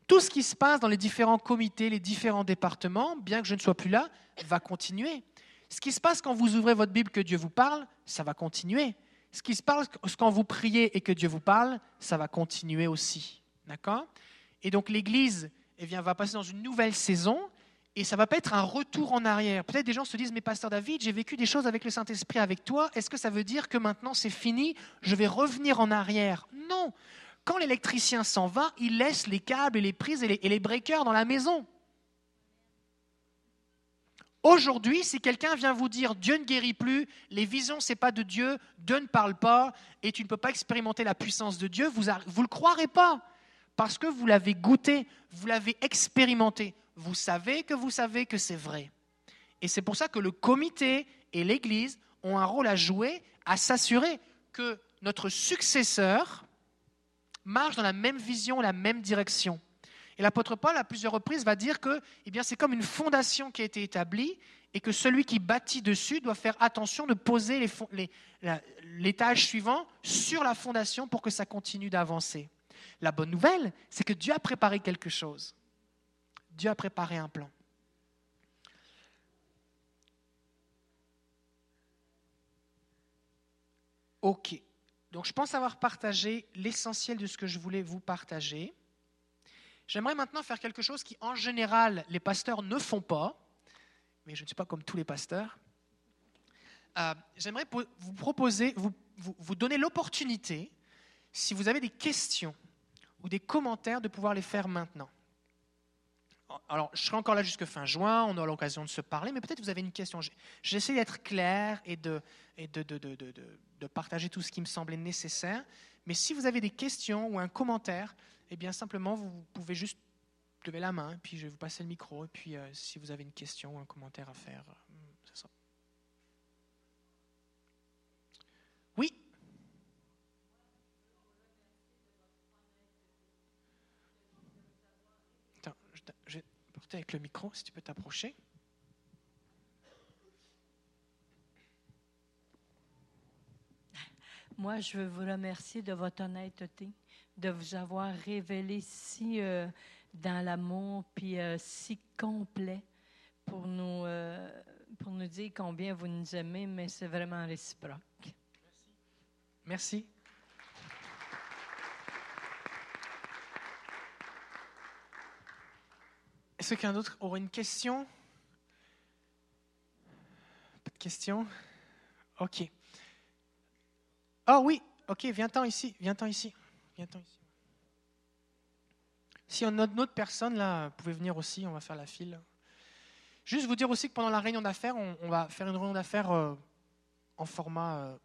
Tout ce qui se passe dans les différents comités, les différents départements, bien que je ne sois plus là, va continuer. Ce qui se passe quand vous ouvrez votre Bible, que Dieu vous parle, ça va continuer. ce qui se passe quand vous priez et que Dieu vous parle, ça va continuer aussi. D'accord? Et donc l'Église eh va passer dans une nouvelle saison et ça va pas être un retour en arrière. Peut-être des gens se disent, mais pasteur David, j'ai vécu des choses avec le Saint-Esprit avec toi, est-ce que ça veut dire que maintenant c'est fini, je vais revenir en arrière Non. Quand l'électricien s'en va, il laisse les câbles et les prises et les, et les breakers dans la maison. Aujourd'hui, si quelqu'un vient vous dire Dieu ne guérit plus, les visions, ce n'est pas de Dieu, Dieu ne parle pas, et tu ne peux pas expérimenter la puissance de Dieu, vous ne le croirez pas, parce que vous l'avez goûté, vous l'avez expérimenté, vous savez que vous savez que c'est vrai. Et c'est pour ça que le comité et l'Église ont un rôle à jouer, à s'assurer que notre successeur marche dans la même vision, la même direction. Et l'apôtre Paul, à plusieurs reprises, va dire que eh c'est comme une fondation qui a été établie et que celui qui bâtit dessus doit faire attention de poser l'étage suivant sur la fondation pour que ça continue d'avancer. La bonne nouvelle, c'est que Dieu a préparé quelque chose. Dieu a préparé un plan. Ok. Donc je pense avoir partagé l'essentiel de ce que je voulais vous partager. J'aimerais maintenant faire quelque chose qui, en général, les pasteurs ne font pas, mais je ne suis pas comme tous les pasteurs. Euh, j'aimerais vous proposer, vous, vous, donner l'opportunité, si vous avez des questions ou des commentaires, de pouvoir les faire maintenant. Alors, je serai encore là jusqu'à fin juin, on aura l'occasion de se parler, mais peut-être vous avez une question. J'essaie d'être clair et, de, et de, de, de, partager tout ce qui me semblait nécessaire. Mais si vous avez des questions ou un commentaire, eh bien simplement, vous pouvez juste lever la main, puis je vais vous passer le micro, et puis euh, si vous avez une question ou un commentaire à faire, euh, c'est ça. Oui? Attends, je vais porter avec le micro, si tu peux t'approcher. Moi, je veux vous remercier de votre honnêteté de vous avoir révélé si euh, dans l'amour, puis euh, si complet pour nous, euh, pour nous dire combien vous nous aimez, mais c'est vraiment réciproque. Merci. Est-ce qu'un d'autre aurait une question? Pas de question Ok. Ah oui, ok, viens-t'en ici, viens-t'en ici Si a une autre personne, là, vous pouvez venir aussi, on va faire la file. Juste vous dire aussi que pendant la réunion d'affaires, on, va faire une réunion d'affaires euh, en format euh,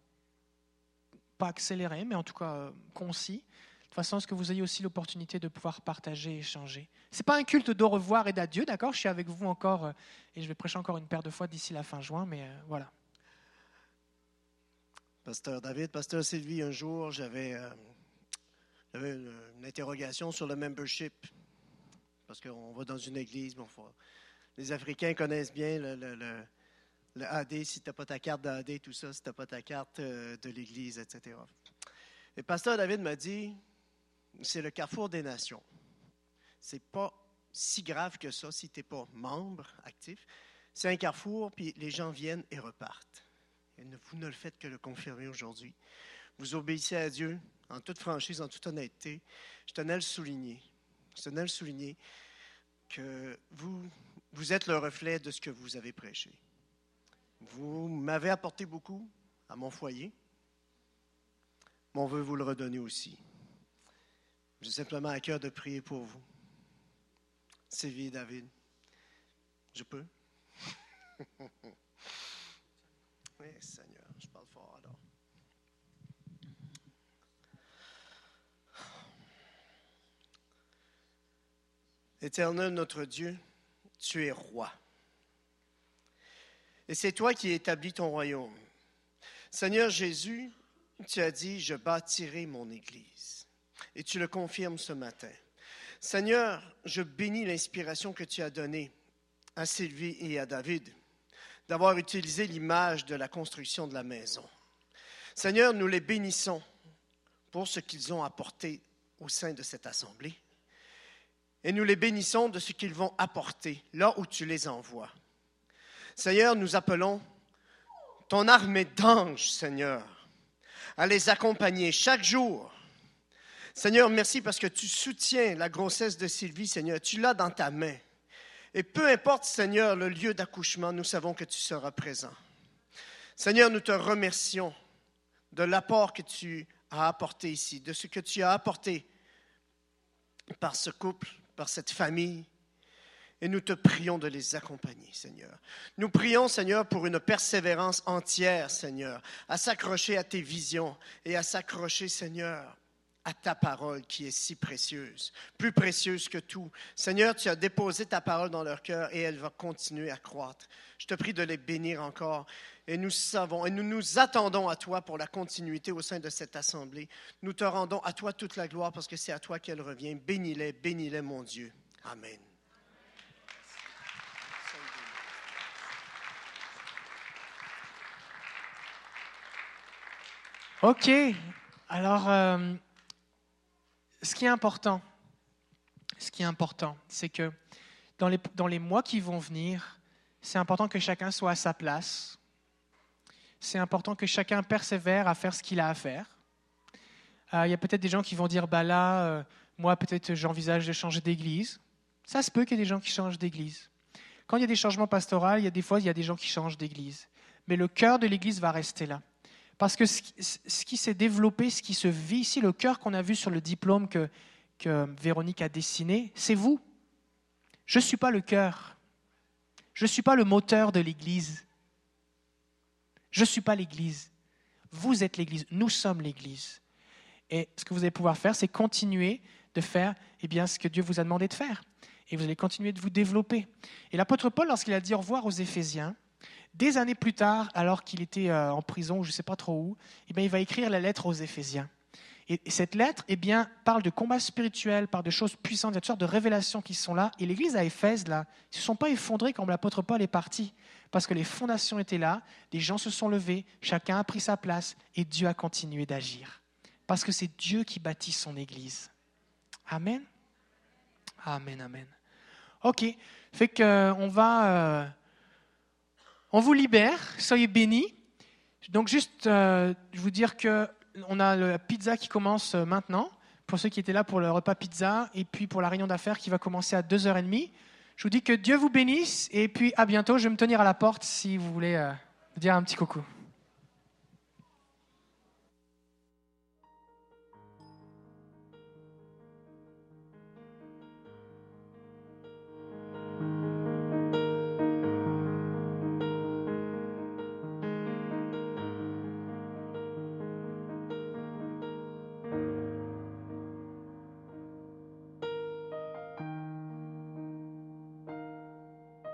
pas accéléré, mais en tout cas euh, concis. De façon, est-ce que vous ayez aussi l'opportunité de pouvoir partager, échanger Ce n'est pas un culte d'au revoir et d'adieu, d'accord? Je suis avec vous encore et je vais prêcher encore une paire de fois d'ici la fin juin, mais voilà. Pasteur David, Pasteur Sylvie, un jour, j'avais j'avais une, interrogation sur le membership? Parce qu'on va dans une église, les Africains connaissent bien le, AD, si tu n'as pas ta carte d'AD, tout ça, si tu n'as pas ta carte euh, de l'église, etc. Et Pasteur David m'a dit, c'est le carrefour des nations. C'est pas si grave que ça si tu n'es pas membre actif. C'est un carrefour, puis les gens viennent et repartent. Et vous ne le faites que le confirmer aujourd'hui. Vous obéissez à Dieu, en toute franchise, en toute honnêteté, je tenais à le souligner. Je tenais à le souligner que vous, vous êtes le reflet de ce que vous avez prêché. Vous m'avez apporté beaucoup à mon foyer, mais on veut vous le redonner aussi. J'ai simplement à cœur de prier pour vous. Sylvie David, je peux? oui, Seigneur, je parle fort alors. Éternel notre Dieu, tu es roi. Et c'est toi qui établis ton royaume. Seigneur Jésus, tu as dit, je bâtirai mon Église. Et tu le confirmes ce matin. Seigneur, je bénis l'inspiration que tu as donnée à Sylvie et à David d'avoir utilisé l'image de la construction de la maison. Seigneur, nous les bénissons pour ce qu'ils ont apporté au sein de cette assemblée et nous les bénissons de ce qu'ils vont apporter là où tu les envoies. Seigneur, nous appelons ton armée d'anges, Seigneur, à les accompagner chaque jour. Seigneur, merci parce que tu soutiens la grossesse de Sylvie, Seigneur. Tu l'as dans ta main. Et peu importe, Seigneur, le lieu d'accouchement, nous savons que tu seras présent. Seigneur, nous te remercions de l'apport que tu as apporté ici, de ce que tu as apporté par ce couple, par cette famille. Et nous te prions de les accompagner, Seigneur. Nous prions, Seigneur, pour une persévérance entière, Seigneur, à s'accrocher à tes visions et à s'accrocher, Seigneur, à ta parole qui est si précieuse, plus précieuse que tout. Seigneur, tu as déposé ta parole dans leur cœur et elle va continuer à croître. Je te prie de les bénir encore. Et nous savons, et nous nous attendons à toi pour la continuité au sein de cette assemblée. Nous te rendons à toi toute la gloire parce que c'est à toi qu'elle revient. Bénis-les, bénis-les, mon Dieu. Amen. OK. Alors, euh, ce qui est important, c'est que dans les, dans les mois qui vont venir, c'est important que chacun soit à sa place. C'est important que chacun persévère à faire ce qu'il a à faire. Euh, il y a peut-être des gens qui vont dire, bah là, euh, moi peut-être j'envisage de changer d'église. Ça se peut qu'il y ait des gens qui changent d'église. Quand il y a des changements pastoraux, il y a des fois il y a des gens qui changent d'église. Mais le cœur de l'église va rester là. Parce que ce qui s'est développé, ce qui se vit ici, le cœur qu'on a vu sur le diplôme que, que Véronique a dessiné, c'est vous. Je ne suis pas le cœur. Je ne suis pas le moteur de l'Église. Je ne suis pas l'Église. Vous êtes l'Église. Nous sommes l'Église. Et ce que vous allez pouvoir faire, c'est continuer de faire eh bien, ce que Dieu vous a demandé de faire. Et vous allez continuer de vous développer. Et l'apôtre Paul, lorsqu'il a dit au revoir aux Éphésiens, des années plus tard, alors qu'il était euh, en prison, je ne sais pas trop où, eh bien, il va écrire la lettre aux Éphésiens. Et cette lettre eh bien, parle de combat spirituel, parle de choses puissantes, a toutes sortes de révélations qui sont là. Et l'église à Éphèse, là, ne se sont pas effondrés comme l'apôtre Paul est parti, parce que les fondations étaient là, des gens se sont levés, chacun a pris sa place, et Dieu a continué d'agir. Parce que c'est Dieu qui bâtit son église. Amen. Amen, amen. Ok, fait qu'on euh, va... Euh, on vous libère, soyez bénis. Donc juste euh, vous dire que on a la pizza qui commence euh, maintenant, pour ceux qui étaient là pour le repas pizza, et puis pour la réunion d'affaires qui va commencer à 2h30. Je vous dis que Dieu vous bénisse, et puis à bientôt. Je vais me tenir à la porte si vous voulez euh, dire un petit coucou.